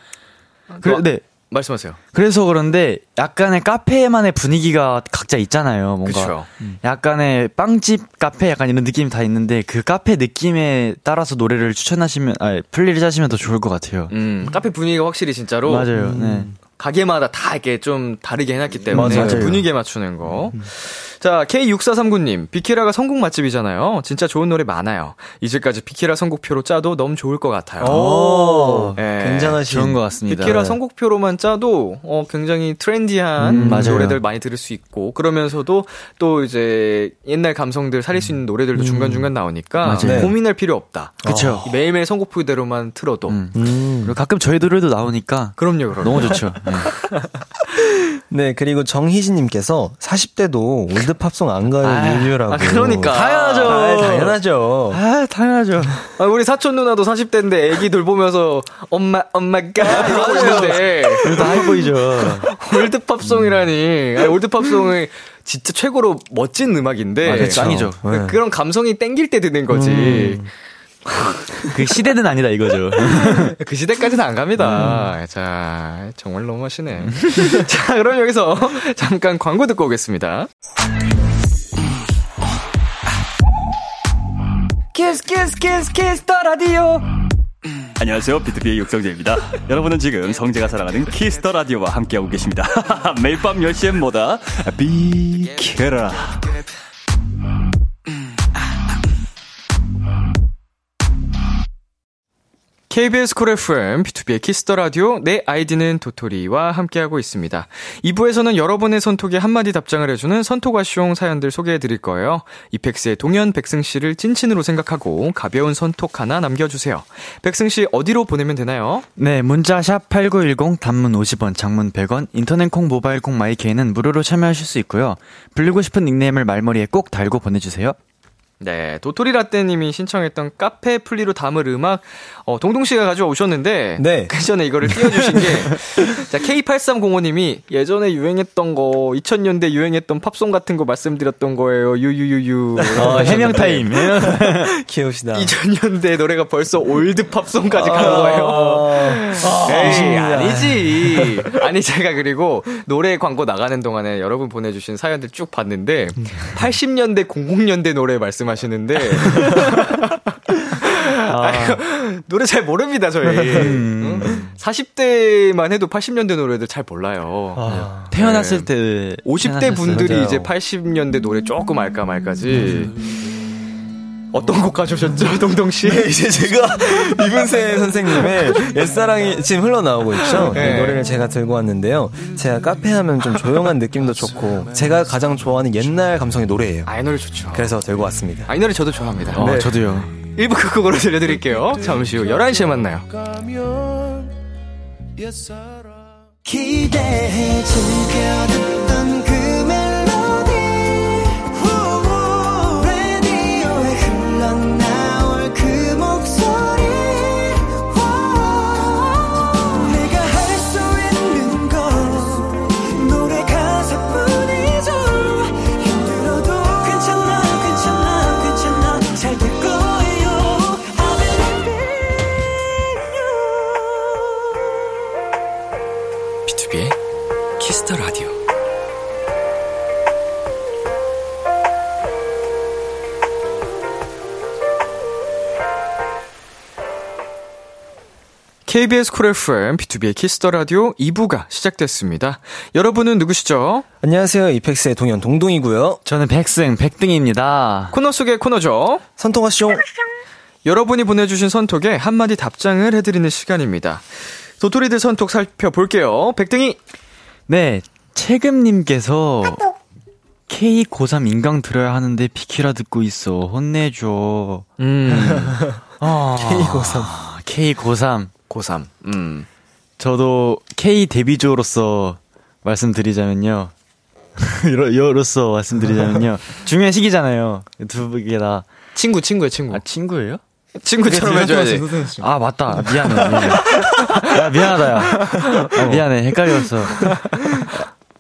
Speaker 1: 그래, 네.
Speaker 2: 말씀하세요.
Speaker 1: 그래서 그런데 약간의 카페만의 분위기가 각자 있잖아요. 뭔가
Speaker 2: 그쵸.
Speaker 1: 약간의 빵집 카페 약간 이런 느낌이 다 있는데 그 카페 느낌에 따라서 노래를 추천하시면 아 플리를 짜시면 더 좋을 것 같아요.
Speaker 2: 음, 카페 분위기가 확실히 진짜로
Speaker 1: 맞아요. 네.
Speaker 2: 가게마다 다 이렇게 좀 다르게 해놨기 때문에
Speaker 5: 맞아요.
Speaker 2: 분위기에 맞추는 거. 자, K6439님, 비키라가 선곡 맛집이잖아요. 진짜 좋은 노래 많아요. 이제까지 비키라 선곡표로 짜도 너무 좋을 것 같아요.
Speaker 5: 오,
Speaker 2: 예.
Speaker 5: 굉장하신.
Speaker 1: 좋은 것 같습니다.
Speaker 2: 비키라
Speaker 1: 네.
Speaker 2: 선곡표로만 짜도 어, 굉장히 trendy한
Speaker 1: 음.
Speaker 2: 노래들 많이 들을 수 있고 그러면서도 또 이제 옛날 감성들 살릴 수 있는 노래들도 중간중간 나오니까
Speaker 1: 맞아요.
Speaker 5: 네.
Speaker 2: 고민할 필요 없다.
Speaker 1: 그쵸.
Speaker 2: 이 매일매일 선곡표대로만 틀어도
Speaker 1: 음.
Speaker 5: 음.
Speaker 1: 그리고 가끔 저희 노래도 나오니까
Speaker 2: 그럼요, 그럼요.
Speaker 1: 너무 좋죠. 네.
Speaker 5: 네, 그리고 정희진님께서 40대도 올드팝송 안 가요,
Speaker 1: 아,
Speaker 5: 유유라고.
Speaker 2: 아, 그러니까.
Speaker 1: 당연하죠.
Speaker 5: 아, 당연하죠.
Speaker 1: 아, 당연하죠.
Speaker 2: 아, 우리 사촌 누나도 40대인데 애기 돌보면서 엄마 엄마가 이러고 있는데
Speaker 1: 그래도 하이보이죠.
Speaker 2: old 팝송이라니 아니, old 팝송은 진짜 최고로 멋진 음악인데
Speaker 1: 맞아요, 짱이죠.
Speaker 5: 네.
Speaker 2: 그런 감성이 땡길 때 듣는 거지
Speaker 1: 그 시대는 아니다 이거죠.
Speaker 2: 그 시대까지는 안 갑니다 자 정말 너무하시네 자 그럼 여기서 잠깐 광고 듣고 오겠습니다
Speaker 1: Kiss Kiss Kiss Kiss the Radio.
Speaker 4: 안녕하세요. BTOB의 육성재입니다. 여러분은 지금 성재가 사랑하는 Kiss the Radio와 함께하고 계십니다. 매일 밤 10시엔 뭐다? 비키라.
Speaker 2: KBS 쿨 FM, B2B의 키스터 라디오, 내 아이디는 도토리와 함께하고 있습니다. 2부에서는 여러분의 선톡에 한마디 답장을 해주는 선톡하쇼 사연들 소개해 드릴 거예요. EPEX의 동현 백승 씨를 찐친으로 생각하고 가벼운 선톡 하나 남겨주세요. 백승 씨 어디로 보내면 되나요?
Speaker 1: 네, 문자 샵 #8910 단문 50원, 장문 100원, 인터넷 콩, 모바일 콩, my K는 무료로 참여하실 수 있고요. 불리고 싶은 닉네임을 말머리에 꼭 달고 보내주세요.
Speaker 2: 네, 도토리 라떼님이 신청했던 카페 플리로 담을 음악, 어, 동동 씨가 가져오셨는데,
Speaker 5: 네.
Speaker 2: 그 전에 이거를 띄워주신 게, 자, K8305님이 예전에 유행했던 거, 2000년대 유행했던 팝송 같은 거 말씀드렸던 거예요. 유유유유.
Speaker 1: 어, 해명 타임.
Speaker 5: 귀여우시다.
Speaker 2: 2000년대 노래가 벌써 old 팝송까지 간 거예요. 에이, 아니지. 아니, 제가 그리고 노래 광고 나가는 동안에 여러분 보내주신 사연들 쭉 봤는데, 80년대, 00년대 노래 말씀하시는데, 아유, 노래 잘 모릅니다, 저희. 응? 40대만 해도 80년대 노래들 잘 몰라요.
Speaker 1: 태어났을
Speaker 2: 네.
Speaker 1: 때
Speaker 2: 50대
Speaker 1: 태어나셨어요.
Speaker 2: 분들이
Speaker 5: 맞아요.
Speaker 2: 이제 80년대 노래 조금 알까 말까지. 어떤 곡 가져오셨죠, 동동 씨?
Speaker 5: 네, 이제 제가 이분세 선생님의 옛사랑이 지금 흘러나오고 있죠. 이
Speaker 2: 네.
Speaker 5: 노래를 제가 들고 왔는데요. 제가 카페 하면 좀 조용한 느낌도 좋고 제가 가장 좋아하는 옛날 감성의 노래예요.
Speaker 2: 아, 이 노래 좋죠.
Speaker 5: 그래서 들고 왔습니다.
Speaker 2: 아, 이 노래 저도 좋아합니다.
Speaker 1: 어,
Speaker 2: 네.
Speaker 1: 저도요.
Speaker 2: 1부 끝곡으로 들려드릴게요. 잠시 후 11시에 만나요.
Speaker 6: 기대해 즐겨 듣던 그
Speaker 2: KBS 쿨 FM, B2B의 키스터 라디오 2부가 시작됐습니다. 여러분은 누구시죠?
Speaker 5: 안녕하세요. EPEX의 동현 동동이고요.
Speaker 1: 저는 백승, 백등입니다.
Speaker 2: 코너 속의 코너죠.
Speaker 5: 선톡하쇼.
Speaker 2: 여러분이 보내주신 선톡에 한마디 답장을 해드리는 시간입니다. 도토리들 선톡 살펴볼게요. 백등이
Speaker 1: 네, 채금님께서 K 고3 인강 들어야 하는데 비키라 듣고 있어. 혼내줘.
Speaker 2: 음,
Speaker 1: 아,
Speaker 5: K 고3.
Speaker 1: K 고3.
Speaker 2: 고3. 음.
Speaker 1: 저도 K 데뷔조로서 말씀드리자면요. 여로서 말씀드리자면요. 중요한 시기잖아요. 두개 다.
Speaker 2: 친구, 친구야, 친구.
Speaker 1: 아, 친구예요?
Speaker 2: 친구처럼 해줘야지.
Speaker 1: 아, 맞다. 미안해. 미안해. 야, 미안하다, 야. 아, 미안해. 헷갈렸어.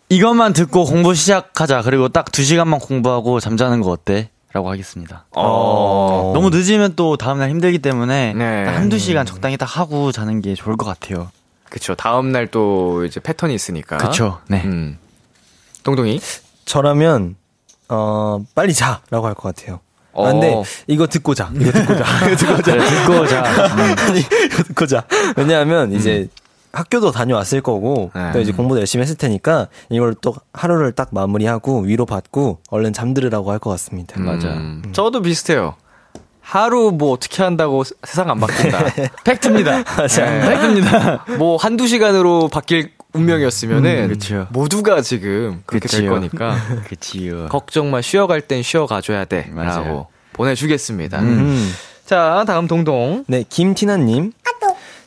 Speaker 1: 이것만 듣고 공부 시작하자. 그리고 딱 두 시간만 공부하고 잠자는 거 어때? 라고 하겠습니다.
Speaker 2: 어.
Speaker 1: 너무 늦으면 또 다음날 힘들기 때문에
Speaker 2: 네.
Speaker 1: 딱 한두 시간 적당히 딱 하고 자는 게 좋을 것 같아요.
Speaker 2: 그쵸. 다음날 또 이제 패턴이 있으니까.
Speaker 1: 그쵸. 네.
Speaker 2: 음. 동동이?
Speaker 5: 저라면, 어, 빨리 자 라고 할 것 같아요.
Speaker 2: 어.
Speaker 5: 아, 근데 이거 듣고 자. 이거 듣고 자. 이거 듣고 자.
Speaker 1: 듣고 자. 음.
Speaker 5: 아니, 이거 듣고 자. 왜냐하면 이제 학교도 다녀왔을 거고
Speaker 2: 네.
Speaker 5: 또 이제 공부도 열심히 했을 테니까 이걸 또 하루를 딱 마무리하고 위로 받고 얼른 잠들으라고 할 것 같습니다.
Speaker 1: 맞아.
Speaker 2: 음. 저도 비슷해요. 하루 뭐 어떻게 한다고 세- 세상 안 바뀐다.
Speaker 1: 팩트입니다.
Speaker 2: 네.
Speaker 1: 팩트입니다.
Speaker 2: 뭐 한두 시간으로 바뀔 운명이었으면은
Speaker 1: 음, 그쵸.
Speaker 2: 모두가 지금 그렇게 될
Speaker 1: 그치요.
Speaker 2: 거니까
Speaker 1: 그치요.
Speaker 2: 걱정 마 쉬어갈 땐 쉬어가 줘야 돼
Speaker 1: 맞아요.
Speaker 2: 라고 보내주겠습니다.
Speaker 5: 음.
Speaker 2: 자 다음 동동
Speaker 5: 네, 김티나님.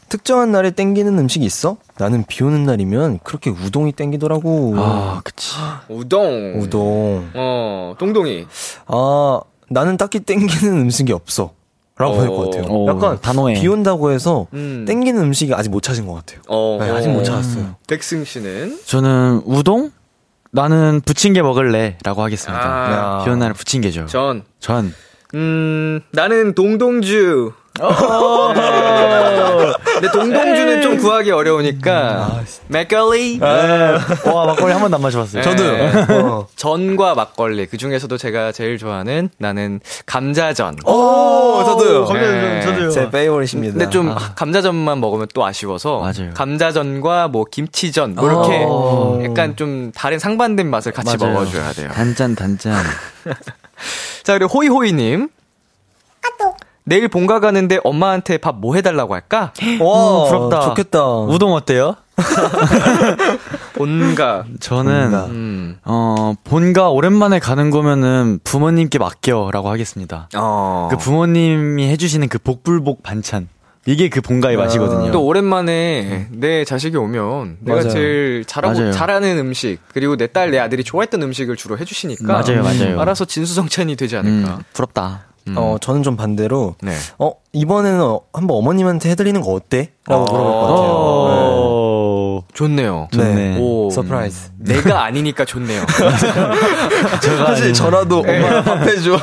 Speaker 5: 특정한 날에 땡기는 음식이 있어? 나는 비 오는 날이면 그렇게 우동이 땡기더라고.
Speaker 1: 아, 그치.
Speaker 2: 우동
Speaker 5: 우동.
Speaker 2: 어 동동이
Speaker 5: 아, 나는 딱히 땡기는 음식이 없어. 라고 할 것 같아요.
Speaker 1: 오,
Speaker 5: 약간
Speaker 1: 단호해.
Speaker 5: 비 온다고 해서
Speaker 2: 음.
Speaker 5: 땡기는 음식이 아직 못 찾은 것 같아요.
Speaker 2: 어,
Speaker 5: 네, 아직 못 찾았어요.
Speaker 2: 백승 씨는
Speaker 1: 저는 우동? 나는 부침개 먹을래. 라고 하겠습니다.
Speaker 2: 아.
Speaker 1: 비 오는 날은 부침개죠.
Speaker 2: 전
Speaker 1: 전.
Speaker 2: 음, 나는 동동주. 근데 동동주는 좀 구하기 어려우니까 맥걸리
Speaker 1: 와, 막걸리 한 번도 안 마셔봤어요.
Speaker 2: 저도요.
Speaker 5: 어.
Speaker 2: 전과 막걸리 그 중에서도 제가 제일 좋아하는 나는 감자전.
Speaker 5: 오, 저도요.
Speaker 2: 네.
Speaker 1: 저도요.
Speaker 5: 제 페이보릿입니다.
Speaker 2: 근데 좀 감자전만 먹으면 또 아쉬워서
Speaker 1: 맞아요.
Speaker 2: 감자전과 뭐 김치전 뭐 이렇게
Speaker 1: 오.
Speaker 2: 약간 좀 다른 상반된 맛을 같이
Speaker 1: 맞아요.
Speaker 2: 먹어줘야 돼요.
Speaker 1: 단짠, 단짠.
Speaker 2: 자 그리고 호이호이님. 내일 본가 가는데 엄마한테 밥 뭐 해달라고 할까?
Speaker 5: 와,
Speaker 1: 음, 부럽다.
Speaker 5: 좋겠다.
Speaker 1: 우동 어때요?
Speaker 2: 본가.
Speaker 1: 저는,
Speaker 5: 본가.
Speaker 2: 음.
Speaker 1: 어, 본가 오랜만에 가는 거면은 부모님께 맡겨라고 하겠습니다.
Speaker 2: 어.
Speaker 1: 그 부모님이 해주시는 그 복불복 반찬. 이게 그 본가의 맛이거든요.
Speaker 2: 또 오랜만에 내 자식이 오면 내가
Speaker 5: 맞아요.
Speaker 2: 제일 잘하고
Speaker 1: 맞아요.
Speaker 2: 잘하는 음식 그리고 내 딸 내 아들이 좋아했던 음식을 주로 해주시니까
Speaker 1: 맞아요, 맞아요.
Speaker 2: 알아서 진수성찬이 되지
Speaker 1: 음,
Speaker 2: 않을까.
Speaker 1: 부럽다.
Speaker 2: 음.
Speaker 5: 어, 저는 좀 반대로,
Speaker 2: 네.
Speaker 5: 어, 이번에는 어, 한번 어머님한테 해드리는 거 어때? 라고
Speaker 2: 어.
Speaker 5: 물어볼 것 같아요.
Speaker 1: 오.
Speaker 2: 좋네요.
Speaker 5: 네.
Speaker 1: 좋네.
Speaker 2: 오,
Speaker 5: surprise.
Speaker 2: 내가 아니니까 좋네요.
Speaker 5: 사실 저라도 엄마 밥 해줘.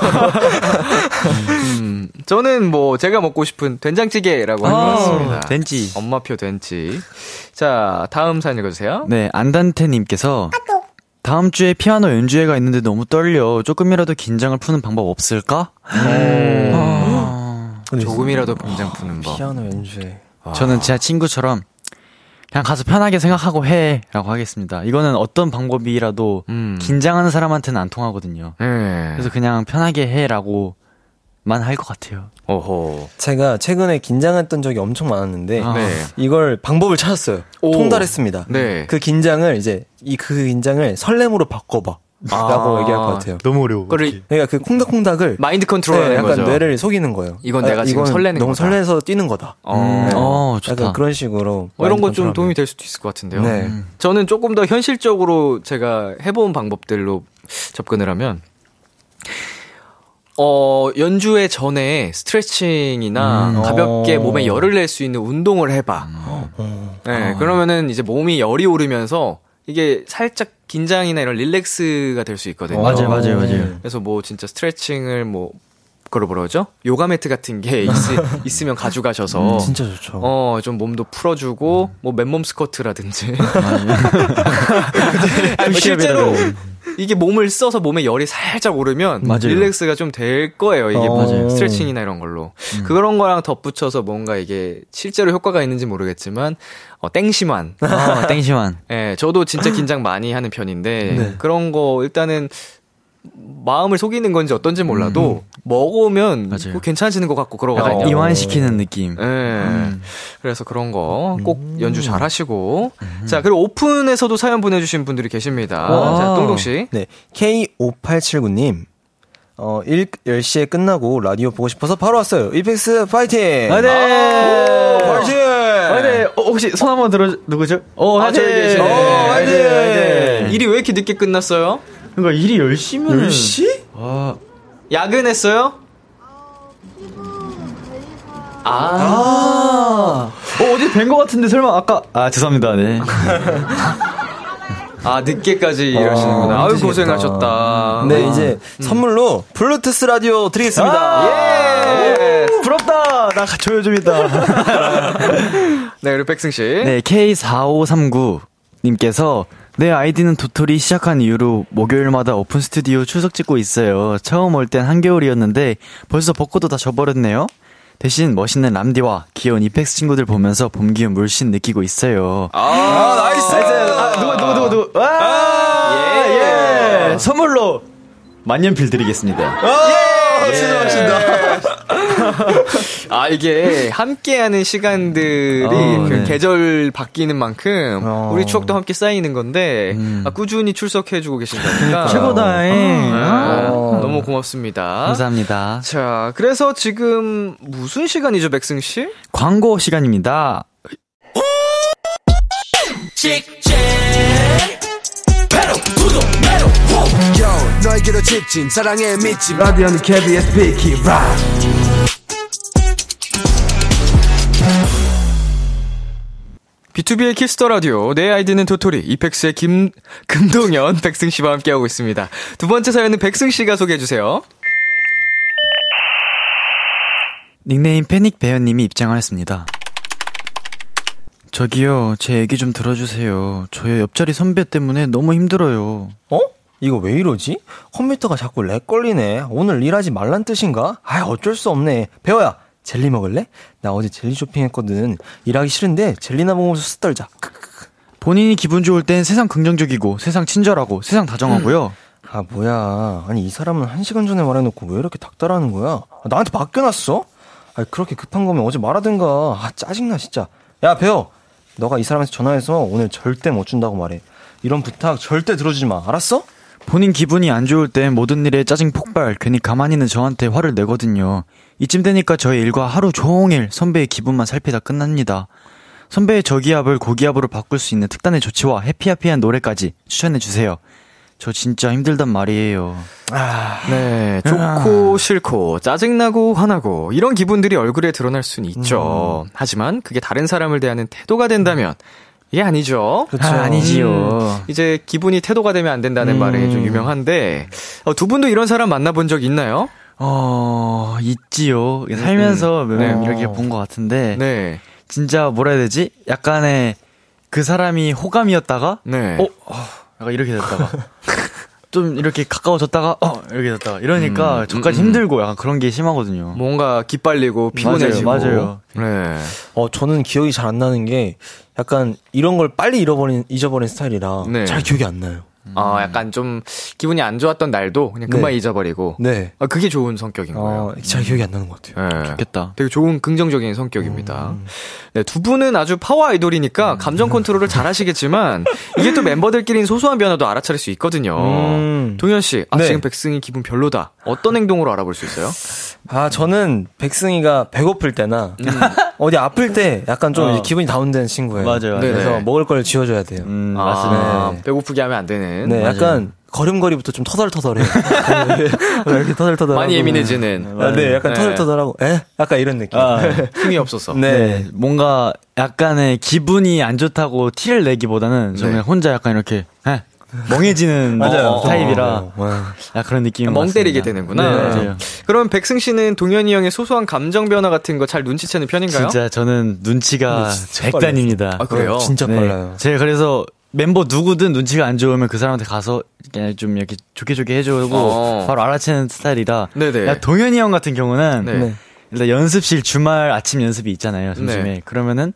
Speaker 2: 음, 저는 뭐 제가 먹고 싶은 된장찌개라고 할것 같습니다.
Speaker 1: 된지.
Speaker 2: 엄마표 된지. 자, 다음 사연 읽어주세요.
Speaker 1: 네, 안단테님께서 다음 주에 피아노 연주회가 있는데 너무 떨려. 조금이라도 긴장을 푸는 방법 없을까? 아,
Speaker 2: 조금이라도 긴장 푸는 법.
Speaker 5: 피아노 연주회.
Speaker 1: 저는 제 친구처럼 그냥 가서 편하게 생각하고 해라고 하겠습니다. 이거는 어떤 방법이라도
Speaker 2: 음.
Speaker 1: 긴장하는 사람한테는 안 통하거든요.
Speaker 2: 네.
Speaker 1: 그래서 그냥 편하게 해라고 만 할 것 같아요.
Speaker 2: 오호.
Speaker 5: 제가 최근에 긴장했던 적이 엄청 많았는데,
Speaker 1: 아.
Speaker 2: 네.
Speaker 5: 이걸 방법을 찾았어요.
Speaker 2: 오.
Speaker 5: 통달했습니다.
Speaker 2: 네.
Speaker 5: 그 긴장을 이제, 이 그 긴장을 설렘으로 바꿔봐. 라고
Speaker 2: 아.
Speaker 5: 얘기할 것 같아요.
Speaker 1: 너무 어려워.
Speaker 2: 그걸
Speaker 5: 그러니까 그 콩닥콩닥을
Speaker 2: 마인드 컨트롤하는
Speaker 5: 네, 약간
Speaker 2: 거죠.
Speaker 5: 뇌를 속이는 거예요.
Speaker 2: 이건 내가 지금
Speaker 5: 이건
Speaker 2: 설레는
Speaker 5: 너무
Speaker 2: 거다.
Speaker 5: 설레서 뛰는 거다.
Speaker 2: 어.
Speaker 1: 음,
Speaker 5: 네.
Speaker 1: 어, 좋다.
Speaker 5: 약간 그런 식으로.
Speaker 2: 어, 이런 거
Speaker 5: 마인드
Speaker 2: 좀. 도움이 될 수도 있을 것 같은데요.
Speaker 5: 네.
Speaker 1: 음.
Speaker 2: 저는 조금 더 현실적으로 제가 해본 방법들로 접근을 하면, 어, 연주회 전에 스트레칭이나
Speaker 1: 음.
Speaker 2: 가볍게
Speaker 5: 어.
Speaker 2: 몸에 열을 낼 수 있는 운동을 해봐.
Speaker 5: 어.
Speaker 2: 네, 그러면은 이제 몸이 열이 오르면서 이게 살짝 긴장이나 이런 릴렉스가 될 수 있거든요.
Speaker 1: 맞아요, 맞아요, 맞아요.
Speaker 2: 그래서 뭐 진짜 스트레칭을 뭐, 그걸 뭐라 그러죠? 요가 매트 같은 게 있, 으면 가져가셔서.
Speaker 5: 음, 진짜 좋죠.
Speaker 2: 어, 좀 몸도 풀어주고, 뭐, 맨몸 스쿼트라든지. 아니, 뭐 실제로, 이게 몸을 써서 몸에 열이 살짝 오르면
Speaker 1: 맞아요.
Speaker 2: 릴렉스가 좀 될 거예요. 이게
Speaker 5: 어.
Speaker 2: 맞아요. 스트레칭이나 이런 걸로. 그런 거랑 덧붙여서 뭔가 이게 실제로 효과가 있는지 모르겠지만 어, 땡심환.
Speaker 1: 어, 땡시만.
Speaker 2: 예, 저도 진짜 긴장 많이 하는 편인데
Speaker 5: 네.
Speaker 2: 그런 거 일단은 마음을 속이는 건지 어떤지 몰라도 먹으면
Speaker 1: 맞아요.
Speaker 2: 뭐 괜찮아지는 것 같고 그러거든요.
Speaker 1: 이완시키는 느낌.
Speaker 2: 예. 그래서 그런 거 꼭 연주 잘 하시고. 자, 그리고 오픈에서도 사연 보내주신 분들이 계십니다.
Speaker 1: 와.
Speaker 2: 자, 똥똥씨.
Speaker 5: 네. K5879님. 어, 일 10시에 끝나고 라디오 보고 싶어서 바로 왔어요. 이펙스 파이팅!
Speaker 1: 아, 네.
Speaker 5: 파이팅!
Speaker 1: 아, 네. 어, 혹시 손 한번 들어, 누구죠? 어,
Speaker 2: 아.
Speaker 5: 어, 화이팅!
Speaker 1: 네.
Speaker 2: 일이 왜 이렇게 늦게 끝났어요?
Speaker 1: 그러니까 일이 10시면.
Speaker 5: 10시?
Speaker 1: 아,
Speaker 2: 야근했어요? 아,
Speaker 1: 어, 어디 뵌 것 같은데 설마 아까. 아, 죄송합니다. 네.
Speaker 2: 아, 늦게까지 일하시는구나. 아유. 고생하셨다.
Speaker 5: 네, 이제 선물로 블루투스 라디오 드리겠습니다.
Speaker 2: 예!
Speaker 1: 부럽다! 나 줘요 좀 이따.
Speaker 2: 네, 그리고 백승 씨.
Speaker 1: 네, K4539 님께서 내 아이디는 도토리 시작한 이후로 목요일마다 오픈 스튜디오 출석 찍고 있어요. 처음 올 땐 한겨울이었는데 벌써 벚꽃도 다 져버렸네요. 대신 멋있는 람디와 귀여운 이펙스 친구들 보면서 봄 기운 물씬 느끼고 있어요.
Speaker 2: 아,
Speaker 5: nice!
Speaker 1: 아, 누구 누구 누구 누구? 아, 예. 예. 선물로 만년필 드리겠습니다.
Speaker 5: 예! 진짜
Speaker 2: 아, 이게 함께하는 시간들이
Speaker 1: 어,
Speaker 2: 그
Speaker 1: 네.
Speaker 2: 계절 바뀌는 만큼
Speaker 5: 어.
Speaker 2: 우리 추억도 함께 쌓이는 건데
Speaker 1: 음.
Speaker 2: 아, 꾸준히 출석해주고 계신다니까.
Speaker 1: 최고다잉.
Speaker 2: 아,
Speaker 5: 어.
Speaker 2: 너무 고맙습니다.
Speaker 1: 감사합니다.
Speaker 2: 자, 그래서 지금 무슨 시간이죠, 백승 씨?
Speaker 1: 광고 시간입니다.
Speaker 6: 너에게로 직진 사랑에 미친
Speaker 1: 라디오는 KBS 비키라
Speaker 2: BTOB의 키스 더 라디오 내 아이디는 도토리 이펙스의 김 금동현 백승 씨와 함께 하고 있습니다. 두 번째 사연은 백승 씨가 소개해 주세요.
Speaker 1: 닉네임 패닉 배현 님이 입장하였습니다. 저기요, 제 얘기 좀 들어주세요. 저의 옆자리 선배 때문에 너무 힘들어요.
Speaker 5: 어? 이거 왜 이러지? 컴퓨터가 자꾸 lag 걸리네. 오늘 일하지 말란 뜻인가? 아, 어쩔 수 없네. 배원아 젤리 먹을래? 나 어제 젤리 쇼핑했거든. 일하기 싫은데 젤리나 먹으면서 수다 떨자.
Speaker 1: 본인이 기분 좋을 땐 세상 긍정적이고, 세상 친절하고, 세상 다정하고요.
Speaker 5: 아, 뭐야. 아니, 이 사람은 한 시간 전에 말해놓고 왜 이렇게 닥달하는 거야? 아, 나한테 맡겨놨어? 아, 그렇게 급한 거면 어제 말하든가. 아, 짜증나, 진짜. 야, 배원. 너가 이 사람한테 전화해서 오늘 절대 못 준다고 말해. 이런 부탁 절대 들어주지 마. 알았어?
Speaker 1: 본인 기분이 안 좋을 땐 모든 일에 짜증 폭발, 괜히 가만히 있는 저한테 화를 내거든요. 이쯤 되니까 저의 일과 하루 종일 선배의 기분만 살피다 끝납니다. 선배의 저기압을 고기압으로 바꿀 수 있는 특단의 조치와 해피해피한 노래까지 추천해주세요. 저 진짜 힘들단 말이에요.
Speaker 2: 네, 좋고 싫고 짜증나고 화나고 이런 기분들이 얼굴에 드러날 수는 있죠. 하지만 그게 다른 사람을 대하는 태도가 된다면 이게 아니죠.
Speaker 5: 그쵸.
Speaker 1: 아, 아니지요.
Speaker 2: 이제 기분이 태도가 되면 안 된다는 말이 좀 유명한데 어, 두 분도 이런 사람 만나본 적 있나요?
Speaker 1: 어, 있지요. 살면서 몇
Speaker 2: 네.
Speaker 1: 명 이렇게 본 것 같은데,
Speaker 2: 네,
Speaker 1: 진짜 뭐라 해야 되지? 약간의 그 사람이 호감이었다가,
Speaker 2: 네.
Speaker 1: 어, 어, 약간 이렇게 됐다가, 좀 이렇게 가까워졌다가, 어, 이렇게 됐다가, 이러니까
Speaker 2: 음,
Speaker 1: 저까지
Speaker 2: 음,
Speaker 1: 힘들고 약간 그런 게 심하거든요.
Speaker 2: 뭔가 기빨리고 피곤해지고
Speaker 1: 맞아요,
Speaker 2: 네.
Speaker 5: 어, 저는 기억이 잘 안 나는 게 약간 이런 걸 빨리 잃어버린, 잊어버린 스타일이라
Speaker 2: 네.
Speaker 5: 잘 기억이 안 나요.
Speaker 2: 아, 약간 좀 기분이 안 좋았던 날도 그냥 금방
Speaker 5: 네.
Speaker 2: 잊어버리고.
Speaker 5: 네.
Speaker 2: 아, 그게 좋은 성격인 거예요.
Speaker 5: 어, 잘 기억이 안 나는 것 같아요.
Speaker 2: 네.
Speaker 1: 좋겠다.
Speaker 2: 되게 좋은 긍정적인 성격입니다.
Speaker 5: 음.
Speaker 2: 네, 두 분은 아주 파워 아이돌이니까 감정 컨트롤을 잘 하시겠지만 이게 또 멤버들끼리는 소소한 변화도 알아차릴 수 있거든요.
Speaker 5: 음.
Speaker 2: 동현 씨, 아,
Speaker 5: 네.
Speaker 2: 지금 백승이 기분 별로다. 어떤 행동으로 알아볼 수 있어요?
Speaker 5: 아, 저는 백승이가 배고플 때나
Speaker 2: 음.
Speaker 5: 어디 아플 때 약간 좀
Speaker 1: 어.
Speaker 5: 기분이 다운되는 친구예요.
Speaker 1: 맞아요, 맞아요.
Speaker 5: 그래서
Speaker 2: 네네.
Speaker 5: 먹을 걸 지어줘야 돼요.
Speaker 1: 음,
Speaker 2: 아,
Speaker 1: 맞습니다.
Speaker 2: 배고프게 하면 안 되 는.
Speaker 5: 네,
Speaker 1: 맞아요.
Speaker 5: 약간 걸음걸이부터 좀 터덜터덜해요. 이렇게 터덜터덜.
Speaker 2: 많이 예민해지는.
Speaker 5: 아, 네, 약간
Speaker 2: 네.
Speaker 5: 터덜터덜하고, 에? 약간 이런 느낌.
Speaker 1: 아,
Speaker 2: 힘이 없어서.
Speaker 5: 네.
Speaker 1: 네, 뭔가 약간의 기분이 안 좋다고 티를 내기보다는 저는
Speaker 2: 네.
Speaker 1: 혼자 약간 이렇게 에, 멍해지는
Speaker 5: 맞아요.
Speaker 1: 타입이라
Speaker 5: 어, 어.
Speaker 1: 약 그런 느낌인
Speaker 2: 것멍 때리게. 되는구나.
Speaker 1: 네, 맞아요.
Speaker 2: 그럼 백승 씨는 동현이 형의 소소한 감정 변화 같은 거 잘 눈치채는 편인가요?
Speaker 1: 진짜 저는 눈치가 백단입니다.
Speaker 2: 아, 그래요?
Speaker 5: 진짜
Speaker 1: 네.
Speaker 5: 빨라요.
Speaker 1: 제가 그래서 멤버 누구든 눈치가 안 좋으면 그 사람한테 가서 그냥 좀 이렇게 좋게 좋게 해주고
Speaker 2: 어.
Speaker 1: 바로 알아채는 스타일이라.
Speaker 2: 네네.
Speaker 1: 야, 동현이 형 같은 경우는
Speaker 2: 네.
Speaker 5: 네.
Speaker 1: 일단 연습실 주말 아침 연습이 있잖아요. 점심에.
Speaker 2: 네.
Speaker 1: 그러면은